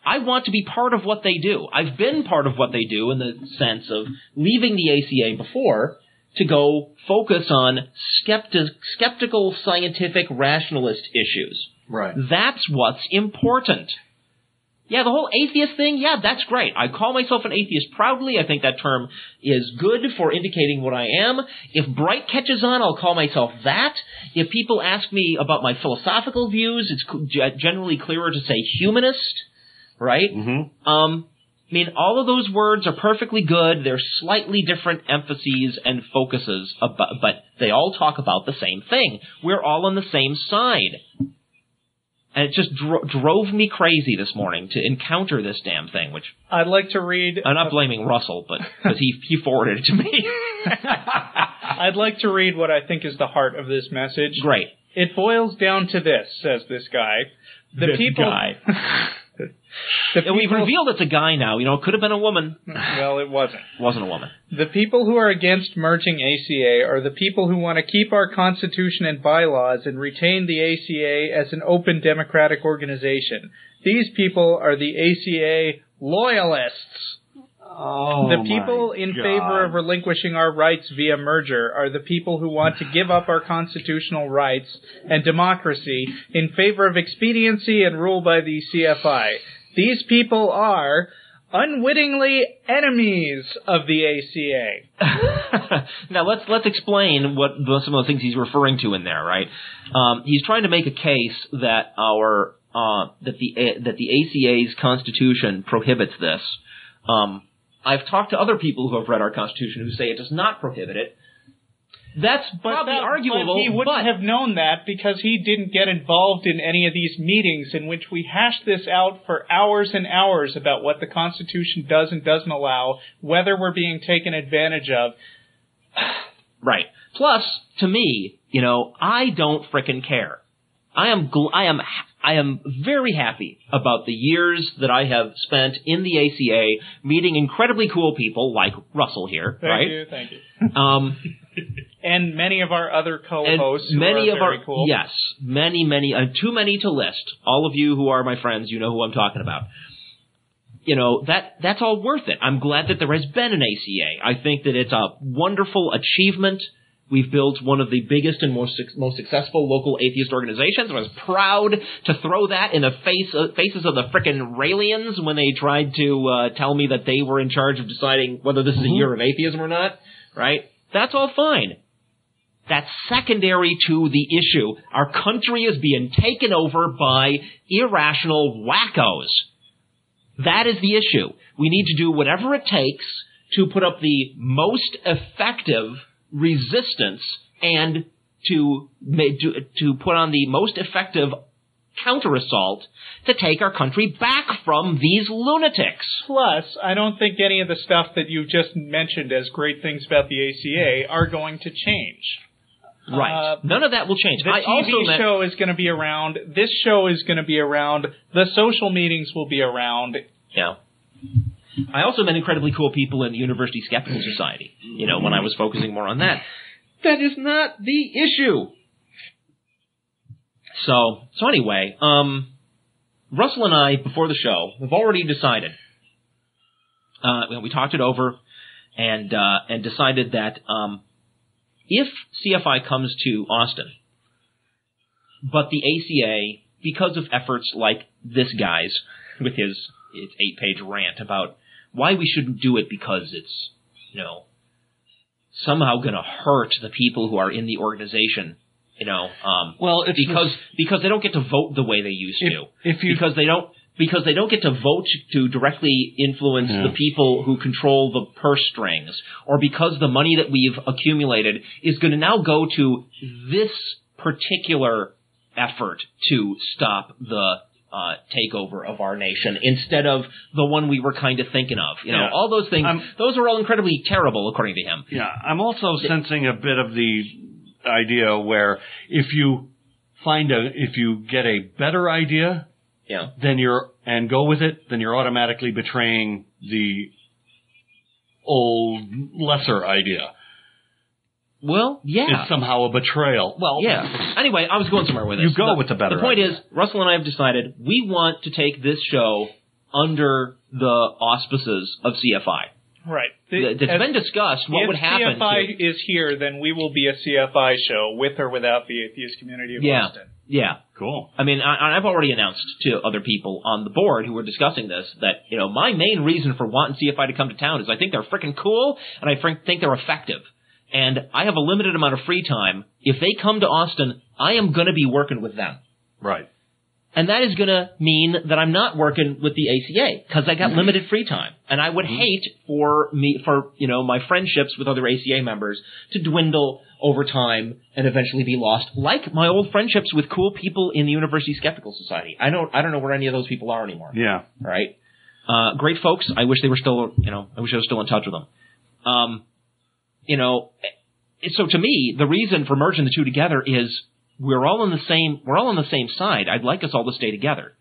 I want to be part of what they do. I've been part of what they do in the sense of leaving the ACA before to go focus on skepti- skeptical scientific rationalist issues. Right. That's what's important. Yeah, the whole atheist thing, yeah, that's great. I call myself an atheist proudly. I think that term is good for indicating what I am. If Bright catches on, I'll call myself that. If people ask me about my philosophical views, it's generally clearer to say humanist, right? Mm-hmm. Um, I mean, all of those words are perfectly good. They're slightly different emphases and focuses, about, but they all talk about the same thing. We're all on the same side. And it just dro- drove me crazy this morning to encounter this damn thing, which I'd like to read. I'm not blaming Russell, but (laughs) because he he forwarded it to me. (laughs) I'd like to read what I think is the heart of this message. Great. It boils down to this, says this guy. The This people. guy. (laughs) And we've revealed it's a guy now. You know, it could have been a woman. Well, it wasn't. (laughs) Wasn't a woman. The people who are against merging ACA are the people who want to keep our Constitution and bylaws and retain the ACA as an open democratic organization. These people are the ACA loyalists. Oh, the people in God. favor of relinquishing our rights via merger are the people who want to give up our constitutional rights and democracy in favor of expediency and rule by the CFI. These people are unwittingly enemies of the ACA. (laughs) now let's let's explain what some of the things he's referring to in there, right? Um, he's trying to make a case that our uh, that the that the ACA's constitution prohibits this. Um, I've talked to other people who have read our constitution who say it does not prohibit it. That's probably that- arguable, But he wouldn't but- have known that because he didn't get involved in any of these meetings in which we hashed this out for hours and hours about what the Constitution does and doesn't allow, whether we're being taken advantage of. (sighs) Right. Plus, to me, you know, I don't frickin' care. I am gl- I am I am very happy about the years that I have spent in the ACA, meeting incredibly cool people like Russell here, Thank right? you, thank you. Um, And many of our other co-hosts. many of our cool. yes, many many uh, too many to list. All of you who are my friends, you know who I'm talking about. You know that that's all worth it. I'm glad that there has been an ACA. I think that it's a wonderful achievement. We've built one of the biggest and most most successful local atheist organizations. I was proud to throw that in the face uh, faces of the frickin' Raelians when they tried to uh, tell me that they were in charge of deciding whether this is a year of atheism or not. Right? That's all fine. That's secondary to the issue. Our country is being taken over by irrational wackos. That is the issue. We need to do whatever it takes to put up the most effective resistance and to to, to put on the most effective counter assault to take our country back from these lunatics. Plus, I don't think any of the stuff that you just mentioned as great things about the ACA are going to change. Right. Uh, None of that will change. The I TV show is going to be around. This show is going to be around. The social meetings will be around. Yeah. I also met incredibly cool people in the University Skeptical Society, you know, when I was focusing more on that. That is not the issue. So, so anyway, um, Russell and I, before the show, have already decided, uh, we talked it over and, uh, and decided that, um, if CFI comes to Austin, but the ACA, because of efforts like this guy's with his, eight page rant about why we shouldn't do it because it's, you know, somehow going to hurt the people who are in the organization, you know, um, Well, it's because because they don't get to vote the way they used If- to. if you- because they don't because they don't get to vote to directly influence Yeah. the people who control the purse strings, or because the money that we've accumulated is going to now go to this particular effort to stop the uh, takeover of our nation instead of the one we were kind of thinking of. You know, Yeah. all those things. I'm- those are all incredibly terrible, according to him. Yeah, I'm also sensing a bit of the idea where if you find a if you get a better idea, Yeah. then you're and go with it, then you're automatically betraying the old lesser idea. Well, yeah. It's somehow a betrayal. Well, Yeah. Anyway, I was going somewhere with this. You go with the better The point idea. is, Russell and I have decided we want to take this show under the auspices of CFI. Right. Th- It's As- been discussed what would happen. If CFI to- is here, then we will be a CFI show with or without the atheist community of yeah, Austin. yeah. Cool. I mean, I, I've already announced to other people on the board who were discussing this that you know my main reason for wanting CFI to come to town is I think they're freaking cool and I fr- think they're effective. And I have a limited amount of free time. If they come to Austin, I am going to be working with them. Right. And that is going to mean that I'm not working with the ACA because I got limited free time. And I would hate for me, for, you know, my friendships with other ACA members to dwindle over time and eventually be lost, like my old friendships with cool people in the University Skeptical Society. I don't, I don't know where any of those people are anymore. Yeah. Right? Uh, great folks. I wish they were still, you know, I wish I was still in touch with them. Um, you know, eh, so to me, the reason for merging the two together is we're all on the same, we're all on the same side. I'd like us all to stay together,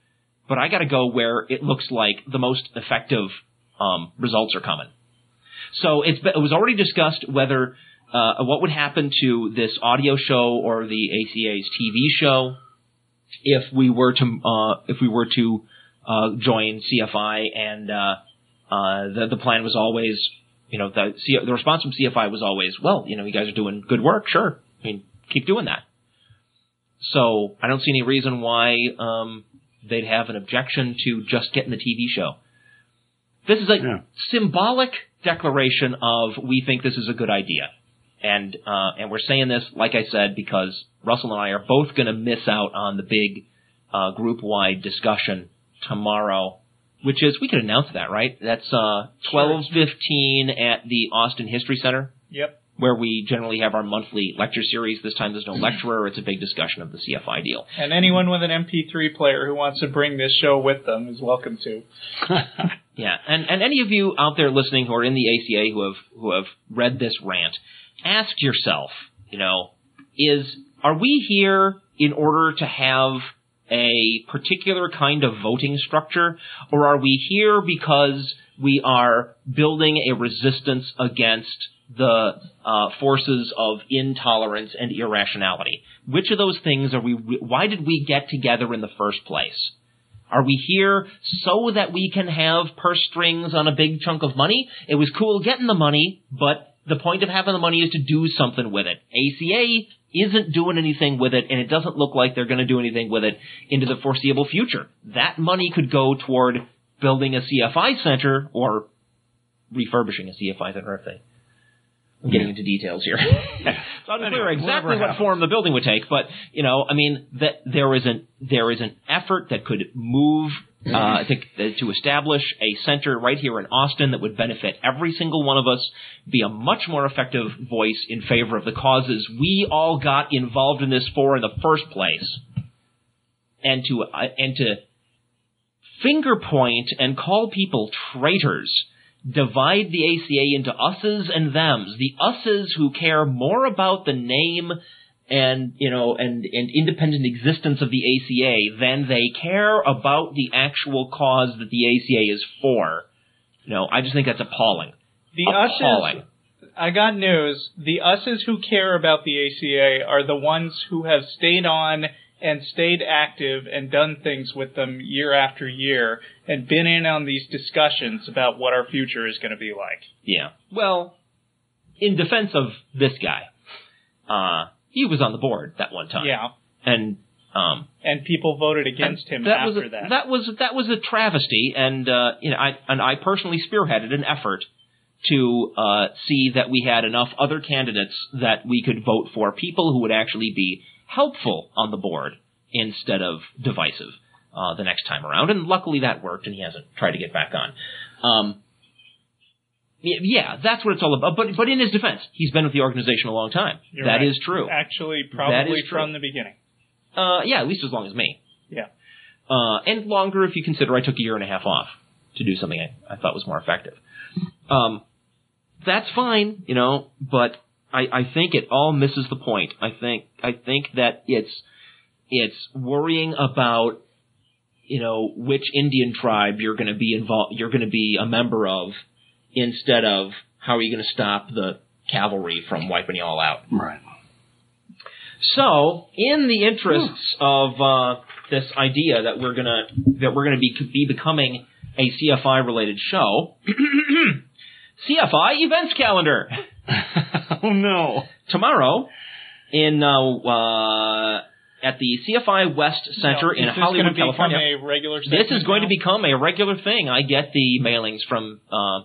but I got to go where it looks like the most effective um, results are coming. So it was already discussed whether uh, what would happen to this audio show or the ACA's TV show if we were to uh, if we were to uh, join CFI, and uh, uh, the the plan was always, you know, the the response from CFI was always, well, you know, you guys are doing good work, sure, I mean, keep doing that. So I don't see any reason why um, they'd have an objection to just getting the TV show. This is a Yeah. symbolic declaration of we think this is a good idea. And uh, and we're saying this, like I said, because Russell and I are both going to miss out on the big uh, group wide discussion tomorrow, which is we could announce that, right? That's uh, twelve fifteen at the Austin History Center, Yep. where we generally have our monthly lecture series. This time there's no lecturer; it's a big discussion of the CFI deal. And anyone with an MP3 player who wants to bring this show with them is welcome to. (laughs) Yeah, and and any of you out there listening who are in the ACA who have who have read this rant, ask yourself, you know, is are we here in order to have a particular kind of voting structure, or are we here because we are building a resistance against the uh, forces of intolerance and irrationality? Which of those things are we? Why did we get together in the first place? Are we here so that we can have purse strings on a big chunk of money? It was cool getting the money, but the point of having the money is to do something with it. ACA isn't doing anything with it, and it doesn't look like they're going to do anything with it into the foreseeable future. That money could go toward building a CFI center or refurbishing a CFI center if they. I'm getting into details here. it's (laughs) unclear Anyway, exactly what form the building would take, but you know, I mean, that there is an there is an effort that could move uh, to, to establish a center right here in Austin that would benefit every single one of us, be a much more effective voice in favor of the causes we all got involved in this for in the first place, and to uh, and to finger point and call people traitors divide the ACA into us's and them's. The us's who care more about the name and you know and and independent existence of the ACA than they care about the actual cause that the ACA is for. You know, I just think that's appalling. The appalling. us's, I got news. The us's who care about the ACA are the ones who have stayed on and stayed active and done things with them year after year and been in on these discussions about what our future is going to be like. Yeah. Well, in defense of this guy, uh, he was on the board that one time. Yeah. And um, And people voted against him that after was a, that. That was that was a travesty, and uh, you know, I and I personally spearheaded an effort to uh, see that we had enough other candidates that we could vote for people who would actually be helpful on the board instead of divisive uh, the next time around. And luckily that worked, and he hasn't tried to get back on. Um, yeah, that's what it's all about. But but in his defense, he's been with the organization a long time. That You're is right. true. Actually, probably is from the beginning. Uh, yeah, at least as long as me. Yeah. Uh, and longer if you consider I took a year and a half off to do something I, I thought was more effective. Um, that's fine, you know, but I, I think it all misses the point. I think I think that it's It's worrying about you know which Indian tribe you're going to be involved. You're going to be a member of, instead of how are you going to stop the cavalry from wiping you all out. Right. So, in the interests of uh, this idea that we're gonna that we're gonna be be becoming a CFI related show, (clears throat) CFI events calendar. (laughs) oh no! Tomorrow, in uh, uh, at the CFI West Center Now, in is this Hollywood, gonna become California. a regular This segment is going now? to become a regular thing. I get the mailings from uh,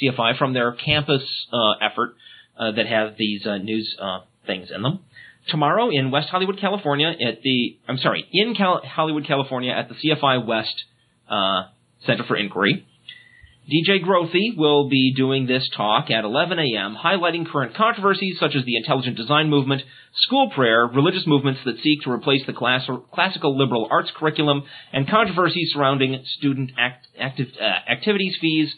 CFI from their campus uh, effort uh, that have these uh, news uh, things in them. Tomorrow in West Hollywood, California, at the I'm sorry, in Cal- Hollywood, California, at the CFI West uh, Center for Inquiry. DJ Grothe will be doing this talk at 11 a.m., highlighting current controversies such as the intelligent design movement, school prayer, religious movements that seek to replace the class- classical liberal arts curriculum, and controversies surrounding student act- active, uh, activities fees.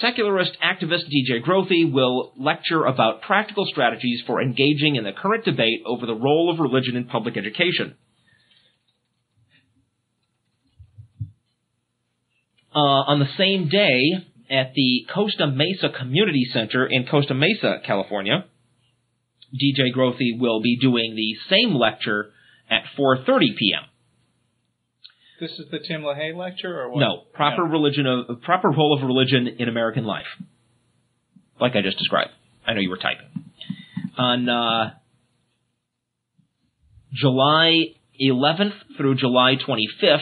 Secularist activist DJ Grothe will lecture about practical strategies for engaging in the current debate over the role of religion in public education. uh, on the same day at the Costa Mesa Community Center in Costa Mesa, California. DJ Grothe will be doing the same lecture at 4:30 p.m. This is the Tim LaHaye lecture, or what? No, proper religion of proper role of religion in American life, like I just described. I know you were typing. On uh, July 11th through July 25th,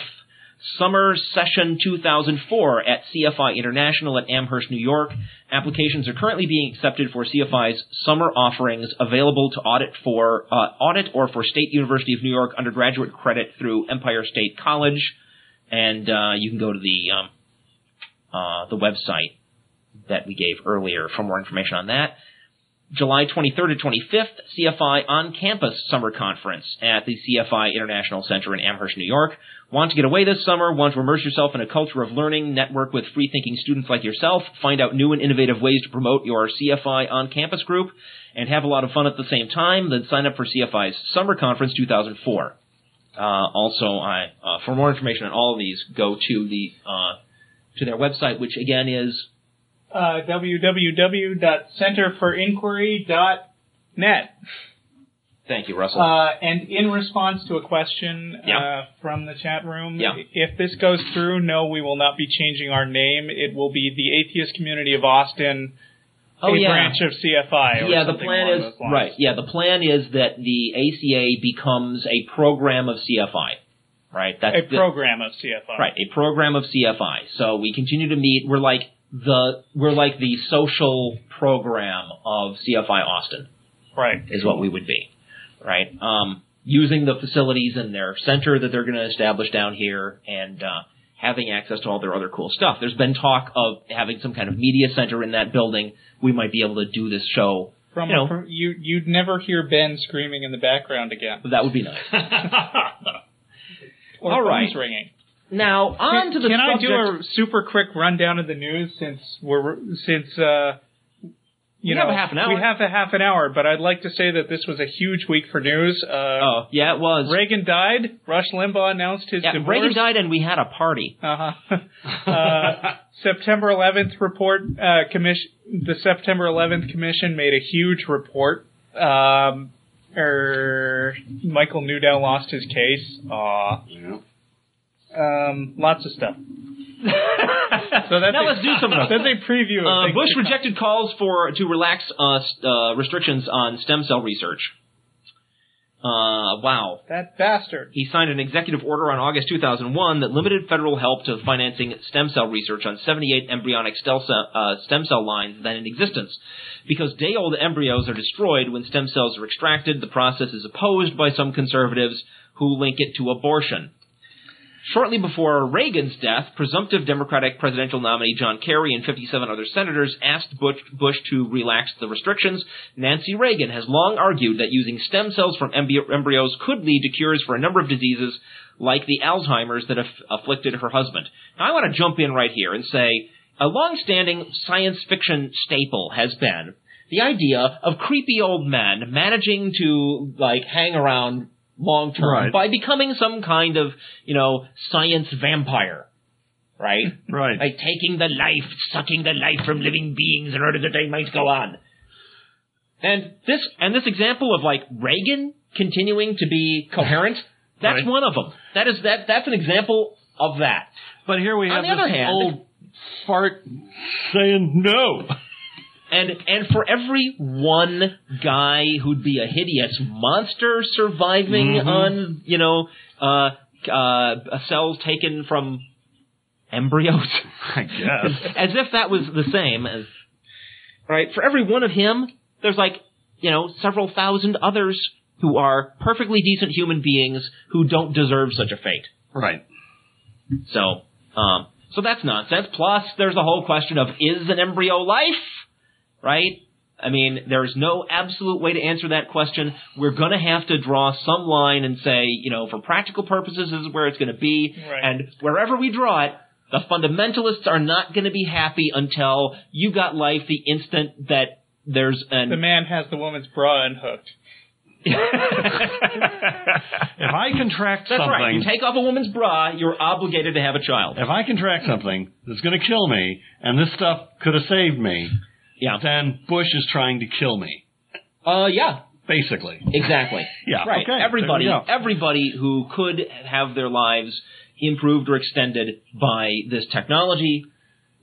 Summer Session 2004 at CFI International at Amherst, New York. Applications are currently being accepted for CFI's summer offerings available to audit for uh, audit or for State University of New York undergraduate credit through Empire State College, and uh, you can go to the um, uh, the website that we gave earlier for more information on that. July 23rd to 25th, CFI on campus summer conference at the CFI International Center in Amherst, New York. Want to get away this summer? Want to immerse yourself in a culture of learning, network with free thinking students like yourself, find out new and innovative ways to promote your CFI on campus group, and have a lot of fun at the same time? Then sign up for CFI's Summer Conference 2004. Uh, also, I, uh, for more information on all of these, go to the uh, to their website, which again is Uh, www.centerforinquiry.net. thank you, Russell. Uh, and in response to a question Yeah. uh, from the chat room, Yeah. if this goes through, no, we will not be changing our name. It will be the Atheist Community of Austin, Oh, a yeah. branch of CFI. Or yeah, the plan along is right. Yeah, the plan is that the ACA becomes a program of CFI. Right. That's A the- program of CFI. Right, a program of CFI. So we continue to meet. We're like the we're like the social program of CFI Austin Right. is what we would be. Right. Um, using the facilities in their center that they're going to establish down here and uh, having access to all their other cool stuff. There's been talk of having some kind of media center in that building. We might be able to do this show. From, you know, from you, you'd never hear Ben screaming in the background again. that would be nice. (laughs) Or All right. ringing. Now on to the Can I do a super quick rundown of the news since we're since uh you We know have a half an hour. we have a half an hour, but I'd like to say that this was a huge week for news. Uh, oh yeah, it was. Reagan died. Rush Limbaugh announced his yeah, divorce. Reagan died and we had a party. Uh-huh. (laughs) uh September 11th report uh, commission. The September 11th commission made a huge report. Um, er, Michael Newdow lost his case. Aw. Yeah. Um, lots of stuff. (laughs) so that's now a, let's do some of those. That's a preview. Uh, Bush to come. rejected calls for to relax uh, uh, restrictions on stem cell research. Uh, wow. That bastard. He signed an executive order on August 2001 that limited federal help to financing stem cell research on 78 embryonic stem cell, uh, stem cell lines then in existence. Because day-old embryos are destroyed when stem cells are extracted, the process is opposed by some conservatives who link it to abortion. Shortly before Reagan's death, presumptive Democratic presidential nominee John Kerry and 57 other senators asked Bush, Bush to relax the restrictions. Nancy Reagan has long argued that using stem cells from embryo- embryos could lead to cures for a number of diseases like the Alzheimer's that aff- afflicted her husband. Now, I want to jump in right here and say a long-standing science fiction staple has been the idea of creepy old men managing to like hang around long term Right. by becoming some kind of, you know, science vampire. Right? Right. Like taking the life, sucking the life from living beings in order that they might go on. And this and this example of like Reagan continuing to be coherent, (laughs) that's Right. one of them. That is that that's an example of that. But here we have the this other hand- old fart saying no. And and for every one guy who'd be a hideous monster surviving Mhm. on, you know, uh, uh, cells taken from embryos, I guess. (laughs) as if that was the same as right. For every one of him, there's like you know several thousand others who are perfectly decent human beings who don't deserve such a fate. Right. So, um, so that's nonsense. Plus, there's the whole question of is an embryo life, right? I mean, there's no absolute way to answer that question. We're going to have to draw some line and say, you know, for practical purposes, this is where it's going to be, Right. and wherever we draw it, the fundamentalists are not going to be happy until you got life the instant that there's an The man has the woman's bra unhooked. (laughs) If I contract That's something, right. You take off a woman's bra, you're obligated to have a child. if I contract something that's going to kill me, and this stuff could have saved me, Yeah. then Bush is trying to kill me, Uh, yeah. basically. Exactly. (laughs) Yeah, Right. okay, everybody, there we go. everybody who could have their lives improved or extended by this technology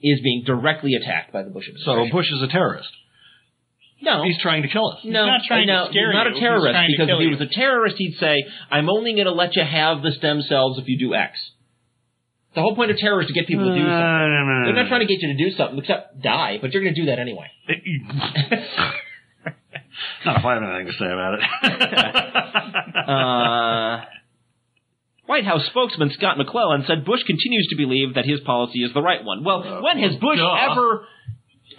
is being directly attacked by the Bush administration. So. Bush is a terrorist. no, He's trying to kill us. no, not trying to scare he's not a terrorist because if he was a terrorist, he'd say, "I'm only going to let you have the stem cells if you do X." The whole point of terror is to get people to do something. They're not trying to get you to do something except die, but you're going to do that anyway. (laughs) Not if I have anything to say about it. (laughs) Uh, White House spokesman Scott McClellan said Bush continues to believe that his policy is the right one. Well, when has Bush duh. ever,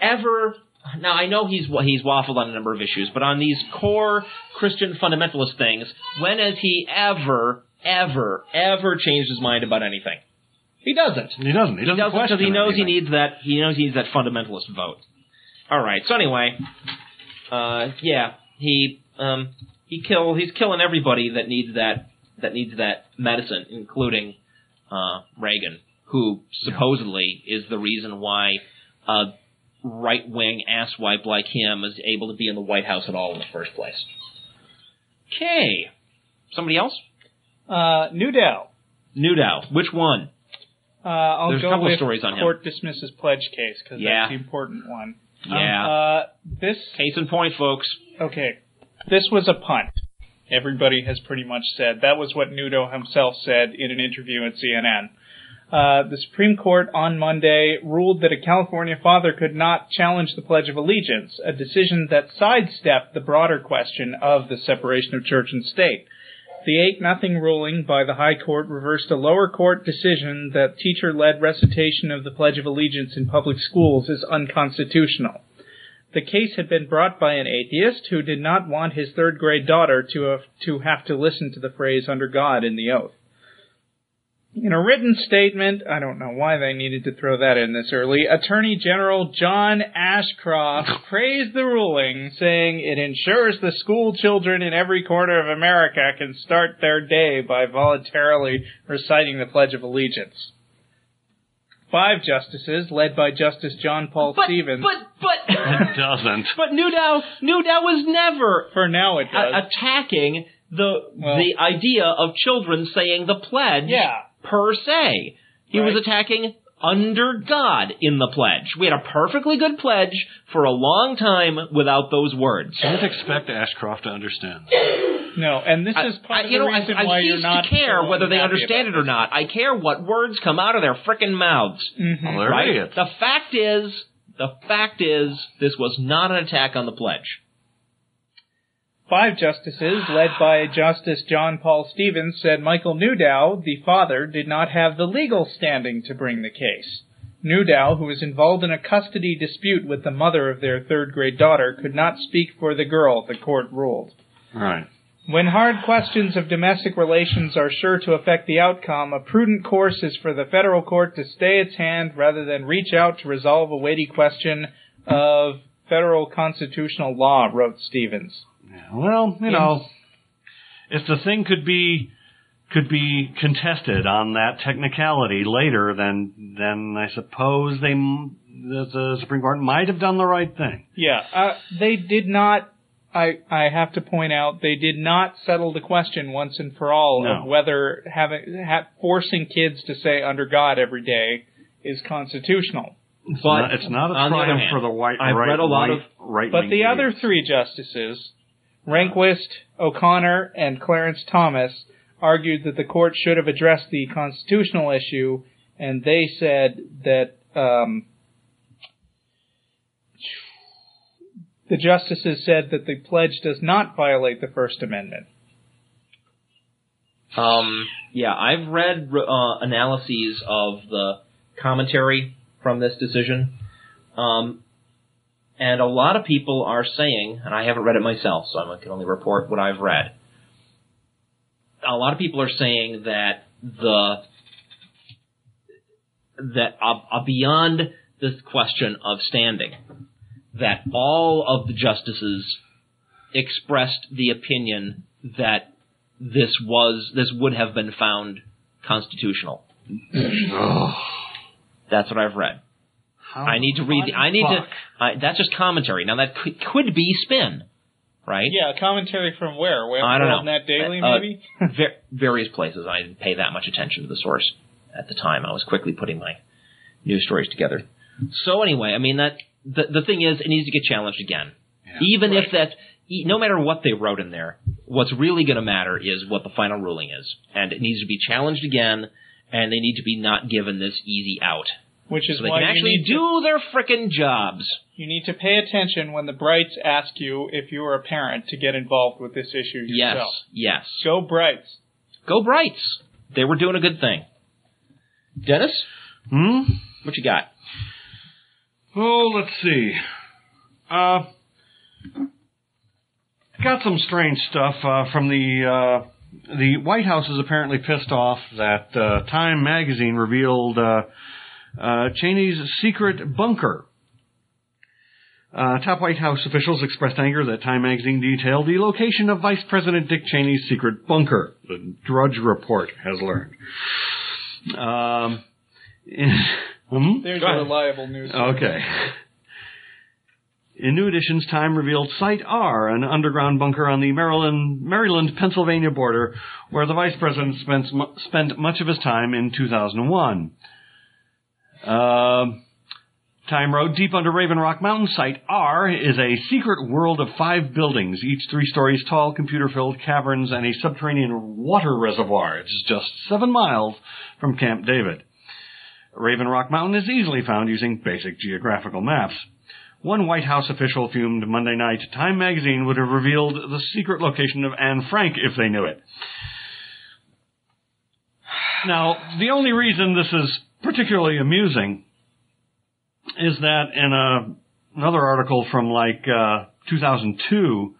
ever? Now I know he's he's waffled on a number of issues, but on these core Christian fundamentalist things, when has he ever, ever, ever changed his mind about anything? He doesn't. he doesn't. He He doesn't, doesn't question because he knows he needs that. He knows he needs that fundamentalist vote. All right. So anyway, uh, yeah, he um, he kill he's killing everybody that needs that that needs that medicine, including uh, Reagan, who supposedly is the reason why a right wing asswipe like him is able to be in the White House at all in the first place. Okay. Somebody else? Uh, Newdow. Newdow. Which one? Uh, I'll There's a couple with stories on him. court dismisses pledge case because Yeah. that's the important one. Yeah. Uh, this Case in point, folks. okay. This was a punt. Everybody has pretty much said that was what Newdow himself said in an interview at CNN. Uh, the Supreme Court on Monday ruled that a California father could not challenge the Pledge of Allegiance, a decision that sidestepped the broader question of the separation of church and state. The 8 nothing ruling by the High Court reversed a lower court decision that teacher led recitation of the Pledge of Allegiance in public schools is unconstitutional. The case had been brought by an atheist who did not want his third grade daughter to have, to have to listen to the phrase under God in the oath. In a written statement, I don't know why they needed to throw that in this early, Attorney General John Ashcroft (laughs) praised the ruling, saying it ensures the school children in every corner of America can start their day by voluntarily reciting the Pledge of Allegiance. Five justices, led by Justice John Paul But, Stevens, but, but, (laughs) It doesn't. but Newdow, Newdow was never for now it does. a- attacking the Well- the idea of children saying the pledge yeah. Per se. He was attacking under God in the pledge. We had a perfectly good pledge for a long time without those words. Don't expect Ashcroft to understand. (coughs) No, and this I- is part I- of you the know, I, reason I why cease you're not to care so whether they understand it or not. I care what words come out of their frickin' mouths. this. Mhm. Well, they're right? idiots. The fact is, the fact is, this was not an attack on the pledge. Five justices, led by Justice John Paul Stevens, said Michael Newdow, the father, did not have the legal standing to bring the case. Newdow, who was involved in a custody dispute with the mother of their third grade daughter, could not speak for the girl, the court ruled. Right. When hard questions of domestic relations are sure to affect the outcome, a prudent course is for the federal court to stay its hand rather than reach out to resolve a weighty question of federal constitutional law, wrote Stevens. Yeah, well, you know, if the thing could be could be contested on that technicality later, then then I suppose they the, the Supreme Court might have done the right thing. Yeah, uh, they did not. I I have to point out they did not settle the question once and for all No. of whether having ha, forcing kids to say under God every day is constitutional. It's But not, it's not a on the triumph hand, for the white. I've right, read a lot right, of- right. But the other three justices, Rehnquist, O'Connor, and Clarence Thomas, argued that the court should have addressed the constitutional issue, and they said that um, the justices said that the pledge does not violate the First Amendment. Um, yeah, I've read uh, analyses of the commentary from this decision, um, and a lot of people are saying, and I haven't read it myself, so I can only report what I've read. A lot of people are saying that the that uh, uh, beyond this question of standing, that all of the justices expressed the opinion that this was this would have been found constitutional. That's what I've read. I need to read. The, I need fuck? to. I, that's just commentary. Now that could, could be spin, right? Yeah, commentary from where? where I don't know. That Daily, Uh, maybe? va- various places. I didn't pay that much attention to the source at the time. I was quickly putting my news stories together. So anyway, I mean that the the thing is, it needs to get challenged again. Even if that, e- no matter what they wrote in there, what's really going to matter is what the final ruling is, and it needs to be challenged again, and they need to be not given this easy out, Which is so they why can you actually need to- do their frickin' jobs. You need to pay attention when the Brights ask you if you are a parent to get involved with this issue Yes, yourself. yes. Go Brights. Go Brights. They were doing a good thing. Denis, Hmm. what you got? Oh, let's see. Uh, got some strange stuff uh, from the uh, the White House is apparently pissed off that uh, Time magazine revealed uh, Cheney's secret bunker. Uh, top White House officials expressed anger that Time magazine detailed the location of Vice President Dick Cheney's secret bunker. The Drudge Report has learned. Um, (laughs) hmm? There's a reliable news. Okay. In New Edition's Time revealed Site R, an underground bunker on the Maryland, Maryland Pennsylvania border, where the vice president spent, spent much of his time in 2001. Um Time wrote, deep under Raven Rock Mountain, Site R is a secret world of five buildings, each three stories tall, computer-filled caverns, and a subterranean water reservoir. It's just seven miles from Camp David. Raven Rock Mountain is easily found using basic geographical maps. One White House official fumed Monday night, Time magazine would have revealed the secret location of Anne Frank if they knew it. Now, the only reason this is particularly amusing is that in a, another article from like uh, 2002,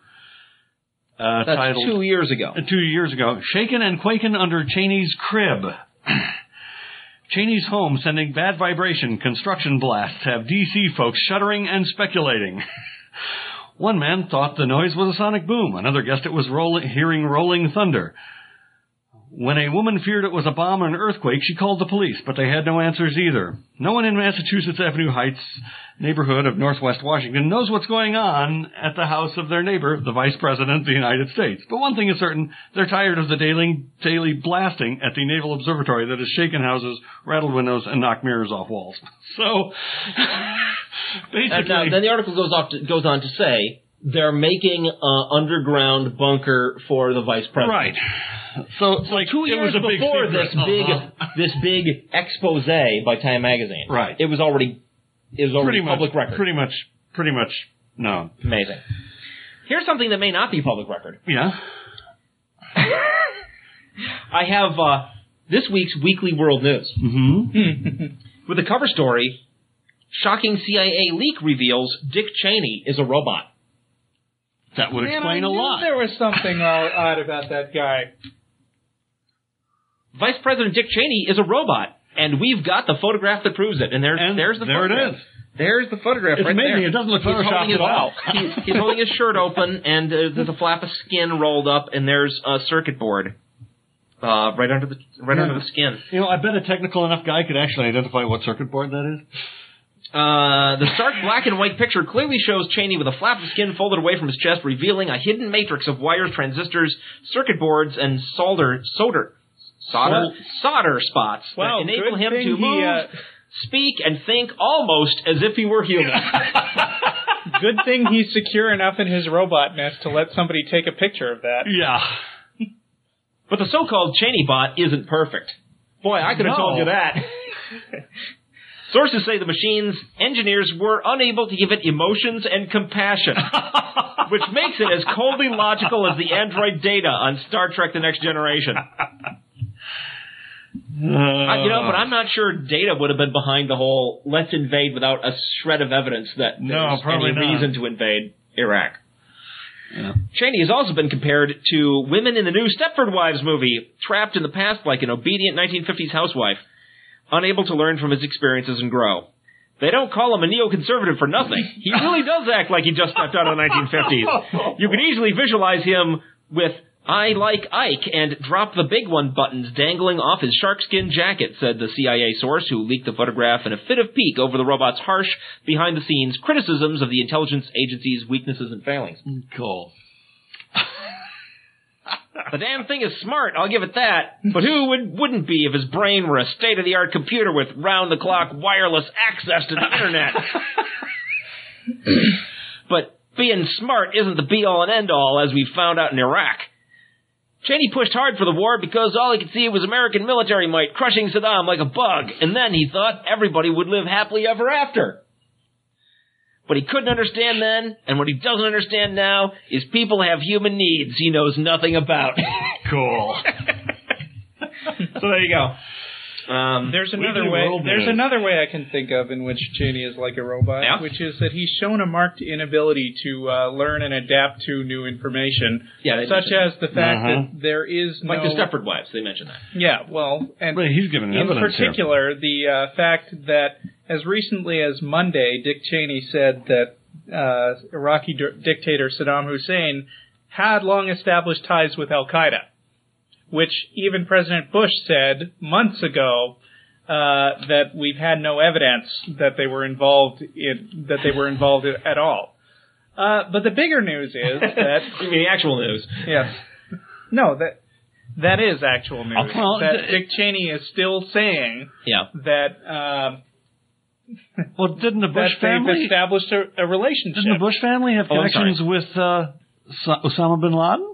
uh, That's titled two years ago. uh, two years ago, shaken and quaking under Cheney's crib. (clears throat) Cheney's home sending bad vibration construction blasts have DC folks shuddering and speculating. (laughs) One man thought the noise was a sonic boom. Another guessed it was rolling, hearing rolling thunder. When a woman feared it was a bomb or an earthquake, she called the police, but they had no answers either. No one in Massachusetts Avenue Heights neighborhood of Northwest Washington knows what's going on at the house of their neighbor, the Vice President of the United States. But one thing is certain, they're tired of the daily, daily blasting at the Naval Observatory that has shaken houses, rattled windows, and knocked mirrors off walls. (laughs) So, (laughs) And basically... now, then the article goes off to, goes on to say they're making an underground bunker for the vice president. Right. So, it's like, Two it years was a big before secret. this big Uh-huh. this big expose by Time Magazine, Right. It was already it was already pretty much, public record. Pretty much, pretty much, no. Amazing. Here's something that may not be public record. Yeah. (laughs) I have uh, this week's Weekly World News Mm-hmm. (laughs) with a cover story. Shocking CIA leak reveals Dick Cheney is a robot. That would Man, explain I a knew lot. There was something (laughs) odd about that guy. Vice President Dick Cheney is a robot, and we've got the photograph that proves it. And there's And there's the there it photograph. is. There's the photograph It's right amazing. there. It doesn't look He's photoshopped at all. he's, he's holding his shirt open, and uh, there's a flap of skin rolled up, and there's a circuit board uh, right under the right Yeah. under the skin. You know, I bet a technical enough guy could actually identify what circuit board that is. Uh, the stark black and white picture clearly shows Cheney with a flap of skin folded away from his chest, revealing a hidden matrix of wires, transistors, circuit boards, and solder solder solder solder spots Wow, that enable him to he, move, uh, speak, and think almost as if he were human. (laughs) Good thing he's secure enough in his robot nest to let somebody take a picture of that. Yeah. But the so-called Cheney bot isn't perfect. Boy, I could have No. told you that. (laughs) Sources say the machine's engineers were unable to give it emotions and compassion, (laughs) which makes it as coldly logical as the android Data on Star Trek: The Next Generation. Uh, I- you know, but I'm not sure Data would have been behind the whole "let's invade" without a shred of evidence that there's probably any not. reason to invade Iraq. Yeah. Cheney has also been compared to women in the new Stepford Wives movie, trapped in the past like an obedient 1950s housewife, unable to learn from his experiences and grow. They don't call him a neoconservative for nothing. He really (laughs) does act like he just stepped out of the 1950s. You can easily visualize him with I like Ike and drop the big one buttons dangling off his sharkskin jacket, said the CIA source who leaked the photograph in a fit of pique over the robot's harsh, behind the scenes criticisms of the intelligence agency's weaknesses and failings. Cool. The damn thing is smart, I'll give it that. But who would, wouldn't be if his brain were a state of the art computer with round the clock wireless access to the internet? (laughs) but being smart isn't the be all and end all, as we found out in Iraq. Cheney pushed hard for the war because all he could see was American military might crushing Saddam like a bug, and then he thought everybody would live happily ever after. But he couldn't understand then, and what he doesn't understand now is people have human needs he knows nothing about. (laughs) Cool. (laughs) so there you go. Um, There's another way. There's another way I can think of in which Cheney is like a robot, Yeah? which is that he's shown a marked inability to uh, learn and adapt to new information, Yeah, such mentioned as the fact Uh-huh. that there is like no. the Stepford wives, they mentioned that. Yeah, well, and But he's given in evidence here. particular, the uh, fact that as recently as Monday, Dick Cheney said that uh, Iraqi d- dictator Saddam Hussein had long established ties with Al Qaeda, which even President Bush said months ago uh, that we've had no evidence that they were involved in that they were involved at all. Uh, but the bigger news is (laughs) that I mean, the actual news. Yes. No, that that is actual news. Well, that th- Dick Cheney is still saying Yeah. that um, Well, didn't the Bush family? established a, a relationship. Didn't the Bush family have Oh, connections with uh, Sa- Osama bin Laden?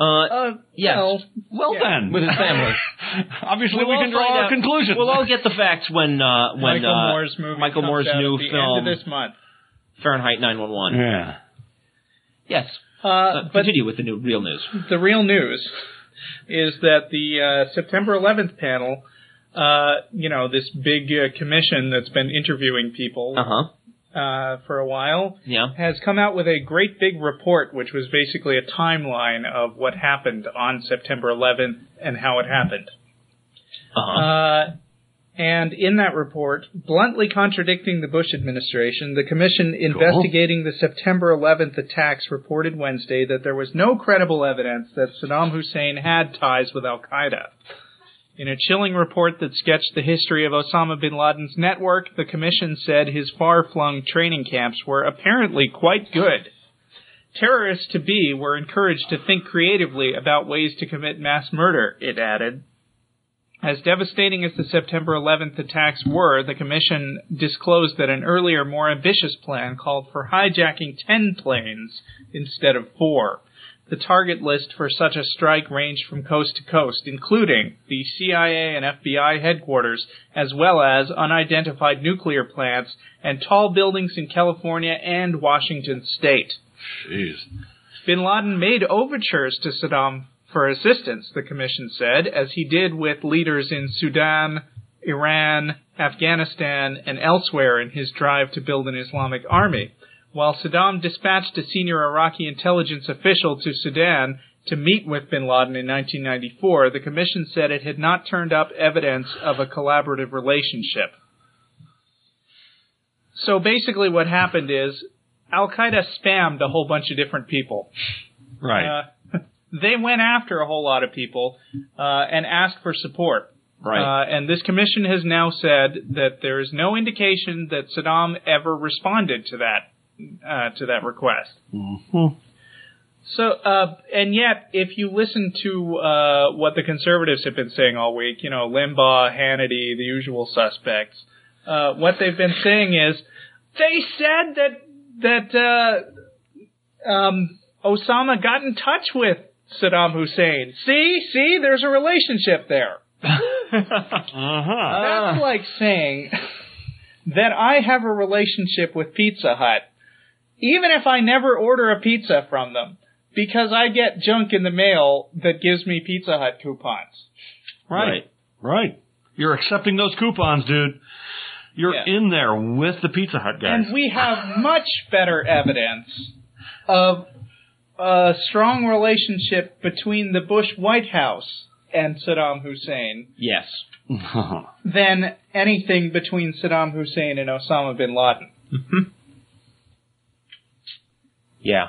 Uh, Uh, yes. well, Well Yeah. then, With his family. (laughs) Obviously, We'll we can draw our out- conclusions. We'll all get the facts when uh, when Michael uh, Moore's movie Michael comes Moore's out new at the film end of this month. Fahrenheit 911. yeah. Yes. Uh, Uh, but continue with the new real news. the real news is that the uh, September 11th panel, uh, you know, this big uh, commission that's been interviewing people Uh huh. uh, for a while, Yeah. has come out with a great big report, which was basically a timeline of what happened on September 11th and how it happened. Uh-huh. Uh, and in that report, bluntly contradicting the Bush administration, the commission investigating the September 11th attacks reported Wednesday that there was no credible evidence that Saddam Hussein had ties with Al Qaeda. In a chilling report that sketched the history of Osama bin Laden's network, the commission said his far-flung training camps were apparently quite good. Terrorists to be were encouraged to think creatively about ways to commit mass murder, it added. As devastating as the September 11th attacks were, the Commission disclosed that an earlier, more ambitious plan called for hijacking 10 planes instead of four. The target list for such a strike ranged from coast to coast, including the CIA and FBI headquarters, as well as unidentified nuclear plants and tall buildings in California and Washington state. Jeez. Bin Laden made overtures to Saddam for assistance, the commission said, as he did with leaders in Sudan, Iran, Afghanistan, and elsewhere in his drive to build an Islamic army. While Saddam dispatched a senior Iraqi intelligence official to Sudan to meet with bin Laden in 1994, the commission said it had not turned up evidence of a collaborative relationship. so basically, what happened is Al Qaeda spammed a whole bunch of different people. Right. Uh, (laughs) they went after a whole lot of people uh, and asked for support. Right. Uh, and this commission has now said that there is no indication that Saddam ever responded to that uh, to that request. Mhm. So, uh, and yet, if you listen to uh, what the conservatives have been saying all week, you know, Limbaugh, Hannity, the usual suspects, uh, what they've been saying is they said that that uh, um, Osama got in touch with Saddam Hussein. See, see, there's a relationship there. (laughs) Uh-huh. That's like saying (laughs) that I have a relationship with Pizza Hut, even if I never order a pizza from them, because I get junk in the mail that gives me Pizza Hut coupons. Right. Right. You're accepting those coupons, dude. You're Yeah. in there with the Pizza Hut guys. And we have much better evidence of a strong relationship between the Bush White House and Saddam Hussein Yes. (laughs) than anything between Saddam Hussein and Osama bin Laden. (laughs) Yeah.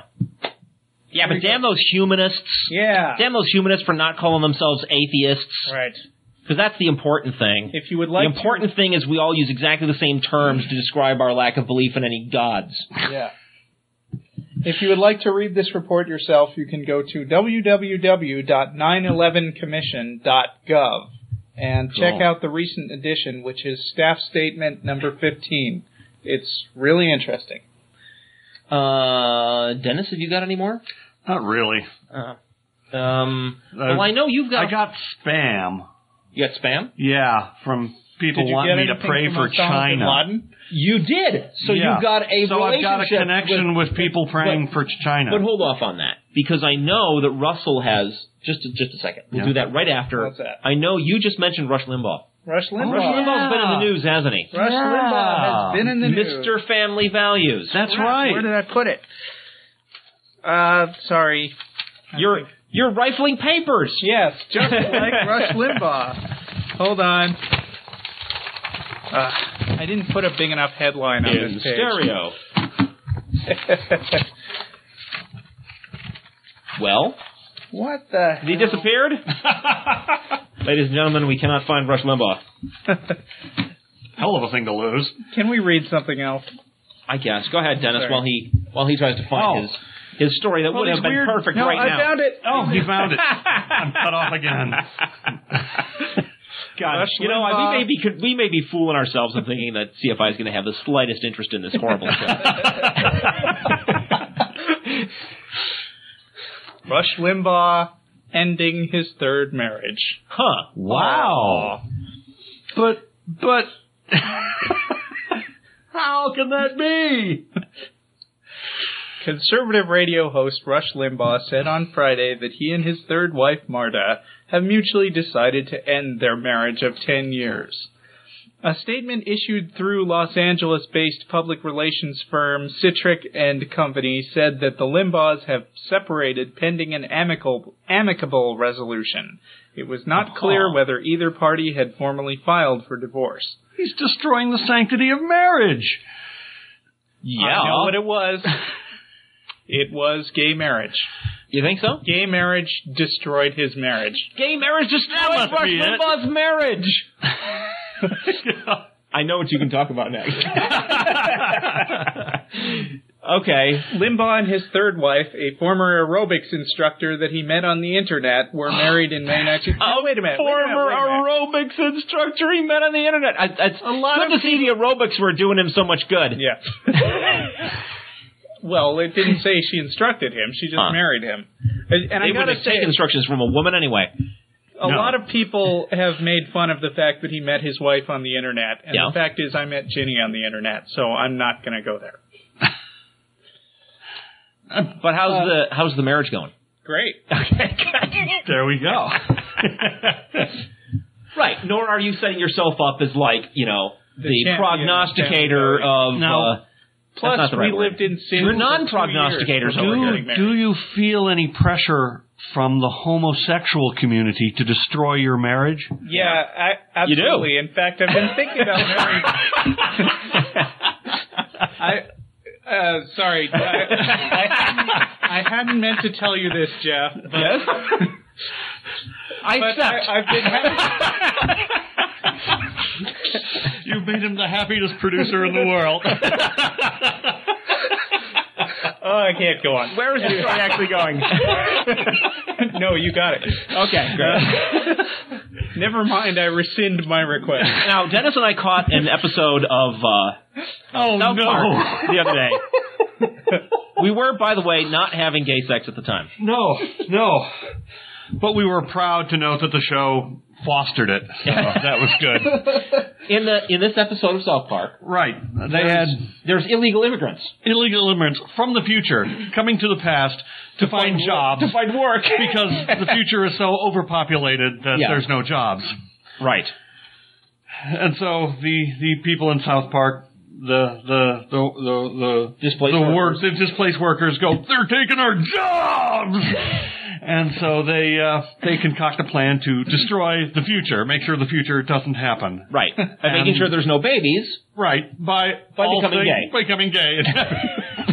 Yeah, but damn those humanists. Yeah. Damn those humanists for not calling themselves atheists. Right. Because that's the important thing. If you would like the important thing is we all use exactly the same terms to describe our lack of belief in any gods. Yeah. If you would like to read this report yourself, you can go to www.911commission.gov and check out the recent edition, which is staff statement number 15. It's really interesting. Uh, Denis, have you got any more? Not really. Uh, um, Uh, well, I know you've got. I got spam. You got spam? Yeah, from people Did wanting me to pray for China. Laden? You did. So Yeah. you've got a So I've got a connection with, people praying for China. But hold off on that because I know that Russell has just just a second. We'll Yeah. do that right after. What's that? I know you just mentioned Rush Limbaugh. Rush Limbaugh. Rush Limbaugh's been in the news, hasn't he? Rush Limbaugh has been in the news. Mr. Family Values. That's right. Where did I put it? Uh, sorry. You're think- you're rifling papers. Yes, just (laughs) like Rush Limbaugh. Hold on. Uh, I didn't put a big enough headline on in this page. stereo. (laughs) Well, what the? he disappeared. (laughs) Ladies and gentlemen, we cannot find Rush Limbaugh. (laughs) Hell of a thing to lose. Can we read something else? I guess. Go ahead, Denis, Sorry. while he while he tries to find Oh. his his story that Well, would these have been weird- perfect No, right I now. found it. Oh, he found it. I'm cut off again. (laughs) God, Rush you know, Limbaugh. we may be we may be fooling ourselves and thinking that CFI is going to have the slightest interest in this horrible show. (laughs) Rush Limbaugh ending his third marriage. huh? Wow. But, but, (laughs) how can that be? Conservative radio host Rush Limbaugh said on Friday that he and his third wife, Marta, have mutually decided to end their marriage of 10 years. A statement issued through Los Angeles based public relations firm Sitrick and Company said that the Limbaughs have separated pending an amicable, amicable resolution. It was not clear whether either party had formally filed for divorce. He's destroying the sanctity of marriage. I know what it was. (laughs) it was gay marriage. You think so? Gay marriage destroyed his marriage. Gay marriage destroyed must Rush. Limbaugh's marriage. (laughs) (laughs) I know what you can talk about next. (laughs) okay. Limbaugh and his third wife, a former aerobics instructor that he met on the internet, were (gasps) married in May 19... A wait a minute. wait a minute, Former wait a minute. aerobics instructor he met on the internet. I, it's A lot good to see the aerobics were doing him so much good. Yeah. (laughs) well, it didn't say she instructed him. She just Huh. married him. And, and I gotta say, taken instructions from a woman anyway. A No. lot of people have made fun of the fact that he met his wife on the internet. And Yeah. the fact is, I met Ginny on the internet, so I'm not going to go there. (laughs) But how's the how's the marriage going? Great. (laughs) Okay. There we go. (laughs) right. Nor are you setting yourself up as like you know the, The champion prognosticator of of. No. Uh, Plus, right we word. lived in sin. You're for non-prognosticators years over before here. getting married. do you feel any pressure from the homosexual community to destroy your marriage? Yeah, I, You do? absolutely. In fact, I've been thinking about marrying. (laughs) I, uh, sorry, I, I, hadn't, I hadn't meant to tell you this, Jeff. But, Yes? I but accept. I, I've been having, You made him the happiest producer in the world. (laughs) oh, I can't go on. Where is this story actually going? (laughs) no, you got it. Okay, great. (laughs) Never mind, I rescind my request. Now, Denis and I caught an episode of uh, oh South no! Park the other day. (laughs) We were, by the way, not having gay sex at the time. No, no. But we were proud to note that the show fostered it. So that was good. (laughs) In the in this episode of South Park, Right. They had there's illegal immigrants illegal immigrants from the future coming to the past to, find, jobs to find work (laughs) because the future is so overpopulated that Yeah. there's no jobs. right. And so the the people in South Park, the the the the the Displaced the workers. work the displaced workers go, they're taking our jobs. (laughs) And so they uh, they concoct a plan to destroy the future, make sure the future doesn't happen. Right. (laughs) And making sure there's no babies. Right by By all becoming things- gay. By becoming gay.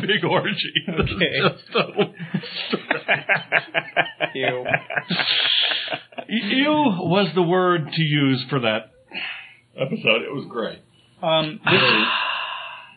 (laughs) Big orgy. Okay. (laughs) Just a- Ew. Ew was the word to use for that episode. It was great. Um, this,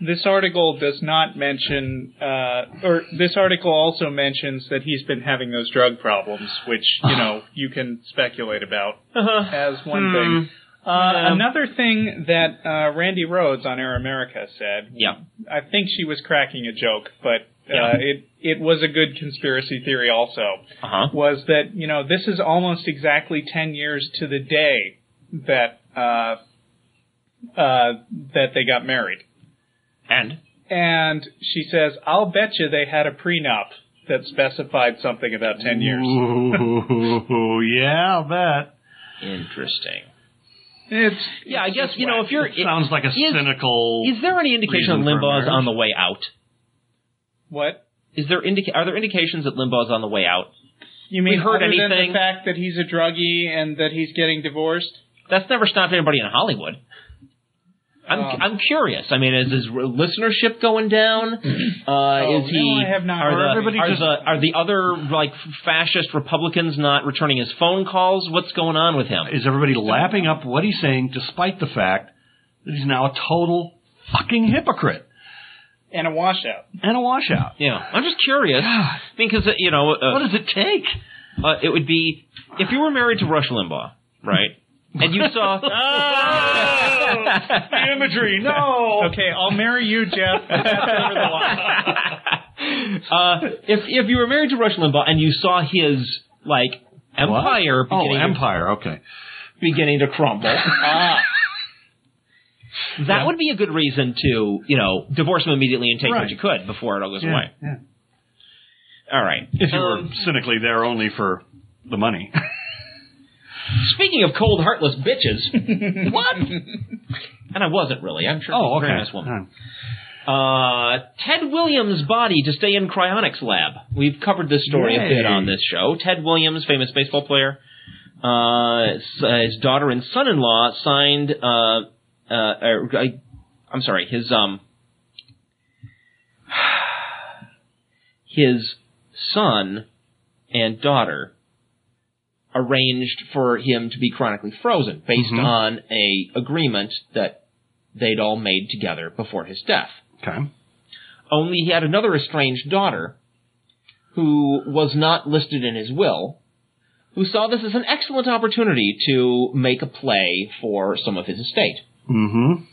this article does not mention, uh, or this article also mentions that he's been having those drug problems, which you know (sighs) you can speculate about as one thing. Uh, Another thing that uh, Randi Rhodes on Air America said, Yeah. I think she was cracking a joke, but uh, Yeah. it it was a good conspiracy theory also. Uh huh. was that you know this is almost exactly ten years to the day that uh, uh, that they got married, And and she says, "I'll bet you they had a prenup that specified something about ten years." Ooh, (laughs) yeah, I'll bet. interesting. It's Yeah, I guess you know if you're It sounds like a is, cynical. Is there any indication that reason for Limbaugh is on the way out? what Is there indica- are there indications that Limbaugh is on the way out? you mean? heard other than the fact that he's a druggie and that he's getting divorced? That's never stopped anybody in Hollywood. I'm Um, I'm curious. I mean, is his listenership going down? (clears throat) Uh, Oh, is he? no, I have not Are heard the, Everybody are just- the are the other like fascist Republicans not returning his phone calls? What's going on with him? Is everybody lapping up what he's saying, despite the fact that he's now a total fucking hypocrite And a washout. and a washout? Yeah, I'm just curious. I mean, because you know, uh, What does it take? uh, it would be if you were married to Rush Limbaugh, right? And you saw (laughs) the imagery, no. Okay, I'll marry you, Jeff. but That's over the line. uh, if if you were married to Rush Limbaugh and you saw his like empire Oh, Empire. Okay. beginning to crumble, Ah, that would be a good reason to you know divorce him immediately and take Right. what you could before it all goes Yeah, away. yeah. All right. If you Um, were cynically there only for the money. Speaking of cold, heartless bitches, (laughs) what? And I wasn't really. I'm sure she's oh, a very okay. nice woman. Uh, Ted Williams' body to stay in cryonics lab. We've covered this story a Yay. bit on this show. Ted Williams, famous baseball player, uh, s- uh, his daughter and son-in-law signed. Uh, uh, uh, I, I'm sorry, his um, (sighs) his son and daughter arranged for him to be cryonically frozen based Mhm. on a agreement that they'd all made together before his death. Okay. Only he had another estranged daughter who was not listed in his will, who saw this as an excellent opportunity to make a play for some of his estate. Mm-hmm.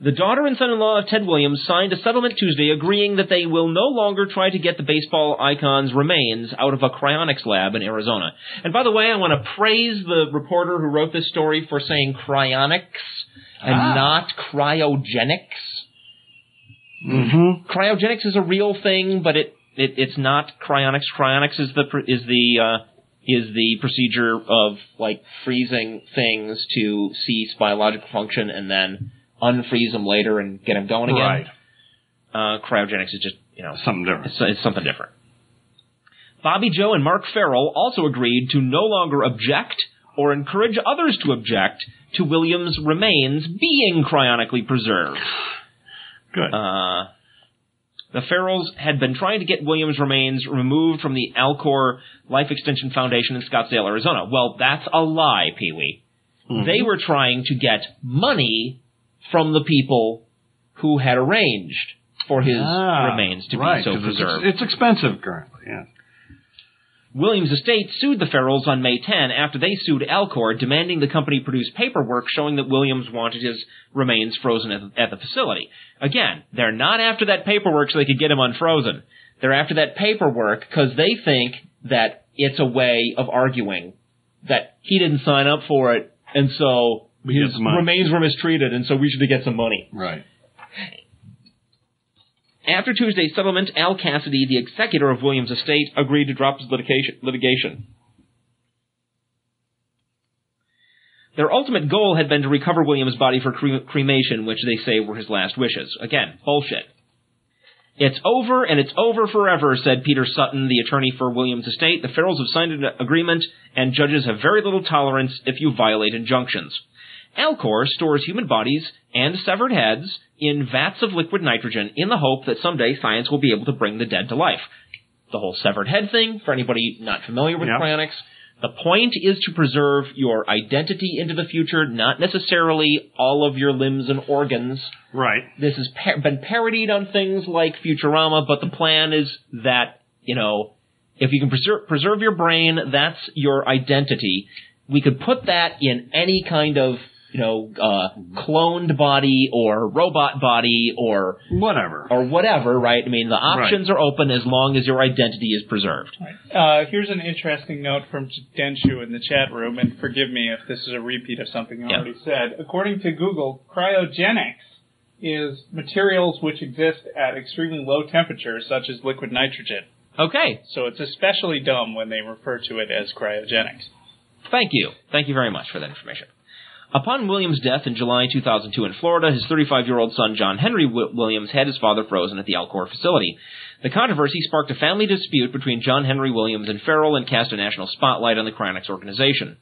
The daughter and son-in-law of Ted Williams signed a settlement Tuesday agreeing that they will no longer try to get the baseball icon's remains out of a cryonics lab in Arizona. And by the way, I want to praise the reporter who wrote this story for saying cryonics and Ah. not cryogenics. Mm-hmm. Cryogenics is a real thing, but it, it it's not cryonics. Cryonics is the is the uh, is the procedure of like freezing things to cease biological function and then unfreeze them later and get them going again. Right. Uh, cryogenics is just you know Something different. it's, it's something different. Bobby-Jo and Mark Ferrell also agreed to no longer object or encourage others to object to Williams' remains being cryonically preserved. Good. Uh, the Ferrells had been trying to get Williams' remains removed from the Alcor Life Extension Foundation in Scottsdale, Arizona. Well, that's a lie, Pee Wee. They were trying to get money from the people who had arranged for his Ah, remains to right, be so 'cause it's- preserved. It's, expensive currently. Yeah. Williams' estate sued the Ferrells on May 10 after they sued Alcor, demanding the company produce paperwork showing that Williams wanted his remains frozen at, at the facility. Again, they're not after that paperwork so they could get him unfrozen. They're after that paperwork because they think that it's a way of arguing that he didn't sign up for it, and so his some remains were mistreated, and so we should get some money. Right. After Tuesday's settlement, Al Cassidy, the executor of Williams' estate, agreed to drop his litigation. litigation. Their ultimate goal had been to recover Williams' body for cre- cremation, which they say were his last wishes. Again, bullshit. It's over and it's over forever, said Peter Sutton, the attorney for Williams' estate. The Ferrells have signed an agreement, and judges have very little tolerance if you violate injunctions. Alcor stores human bodies and severed heads in vats of liquid nitrogen in the hope that someday science will be able to bring the dead to life. The whole severed head thing, for anybody not familiar with Yep. cryonics, the point is to preserve your identity into the future, not necessarily all of your limbs and organs. Right. This has par- been parodied on things like Futurama, but the plan is that, you know, if you can preserve, preserve your brain, that's your identity. We could put that in any kind of, you know, uh, cloned body or robot body or Whatever. or whatever, right? I mean, the options are open as long as your identity is preserved. Uh, here's an interesting note from Denshu in the chat room, and forgive me if this is a repeat of something I Yeah. already said. According to Google, cryogenics is materials which exist at extremely low temperatures, such as liquid nitrogen. Okay, So it's especially dumb when they refer to it as cryogenics. Thank you. Thank you very much for that information. Upon Williams' death in July 2002 in Florida, his 35-year-old son John Henry Wi- Williams had his father frozen at the Alcor facility. The controversy sparked a family dispute between John Henry Williams and Ferrell and cast a national spotlight on the Cryonics organization.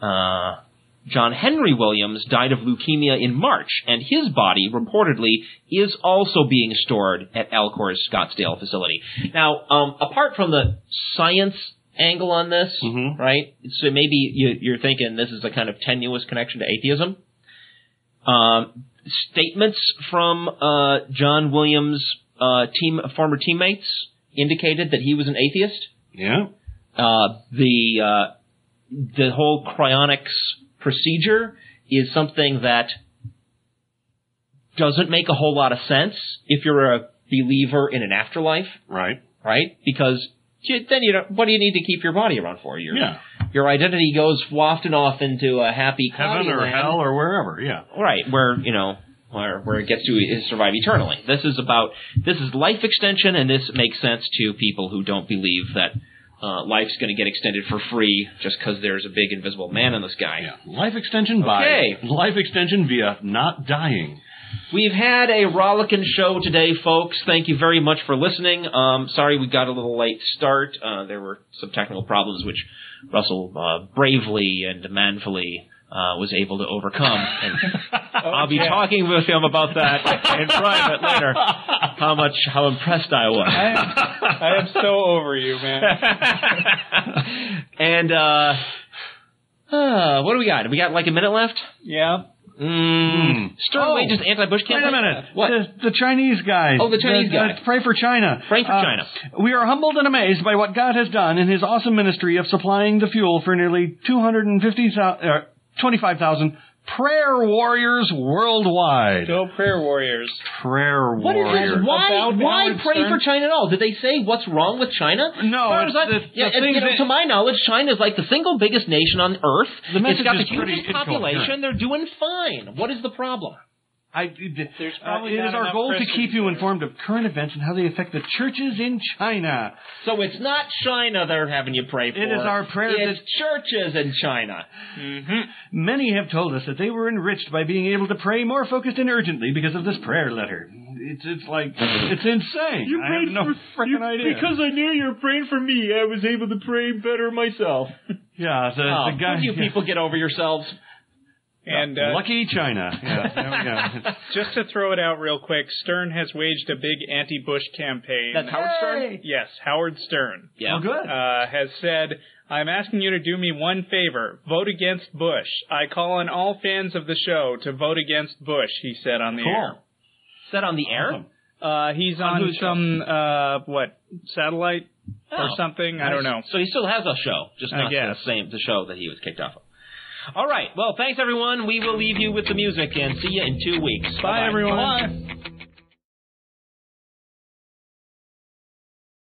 Uh, John Henry Williams died of leukemia in March, and his body reportedly is also being stored at Alcor's Scottsdale facility. Now, um, apart from the science angle on this, Mhm. right? So maybe you, you're thinking this is a kind of tenuous connection to atheism. Um, statements from uh, John Williams' uh, team, former teammates indicated that he was an atheist. Yeah. Uh, the uh, the whole cryonics procedure is something that doesn't make a whole lot of sense if you're a believer in an afterlife, Right. right? Because then you don't, what do you need to keep your body around for? Your Yeah. your identity goes wafting off into a happy Heaven or land. hell or wherever. Yeah. Right, where you know where where it gets to survive eternally. This is about this is life extension, and this makes sense to people who don't believe that uh, life's going to get extended for free just because there's a big invisible man in the sky. Yeah. Life extension by Okay. life extension via not dying. We've had a rollicking show today, folks. Thank you very much for listening. Um, sorry we got a little late start. Uh, there were some technical problems which Russell uh, bravely and manfully uh, was able to overcome. And (laughs) I'll be yeah. talking with him about that in private later. (laughs) How much, how impressed I was. I am, I am so over you, man. (laughs) and uh, uh, what do we got? We got like a minute left. Yeah. Mm. Stern Oh. wages anti-Bush campaign. Wait a minute. What? The, the Chinese guy. Oh, the Chinese The- guy. uh, pray for China. Pray for Uh, China. We are humbled and amazed by what God has done in His awesome ministry of supplying the fuel for nearly 250,000, uh, 25,000 prayer warriors worldwide. Go prayer warriors. Prayer What is warriors. this? Why, About why Howard pray Stern? for China at all? Did they say what's wrong with China? No, As far it's I- the- yeah, the and, things you know, that- to my knowledge, China is like the single biggest nation on earth. The it's message got the is pretty hugest population. incoherent. They're doing fine. What is the problem? I, There's uh, probably it not is our enough goal to keep you there. informed of current events and how they affect the churches in China. So it's not China they're having you pray for. It is our prayer It's that- churches in China. Many have told us that they were enriched by being able to pray more focused and urgently because of this prayer letter. It's it's like it's insane. You I have no freaking idea. Because I knew you were praying for me, I was able to pray better myself. yeah, the, Oh, the guy. you yeah. people (laughs) get over yourselves. And uh, Lucky China. Yeah, there we go. (laughs) just to throw it out real quick, Stern has waged a big anti-Bush campaign. That's Howard Stern? Yes, Howard Stern. Yeah. Oh, good. uh, has said, I'm asking you to do me one favor. Vote against Bush. I call on all fans of the show to vote against Bush, he said on the Cool. Set on the air? Awesome. air. Uh, he's On on some, uh, what, satellite or Oh. something? I don't know. So he still has a show, just I not the same the show that he was kicked off of. All right. Well, thanks everyone. We will leave you with the music and see you in two weeks. Bye, Bye-bye. everyone.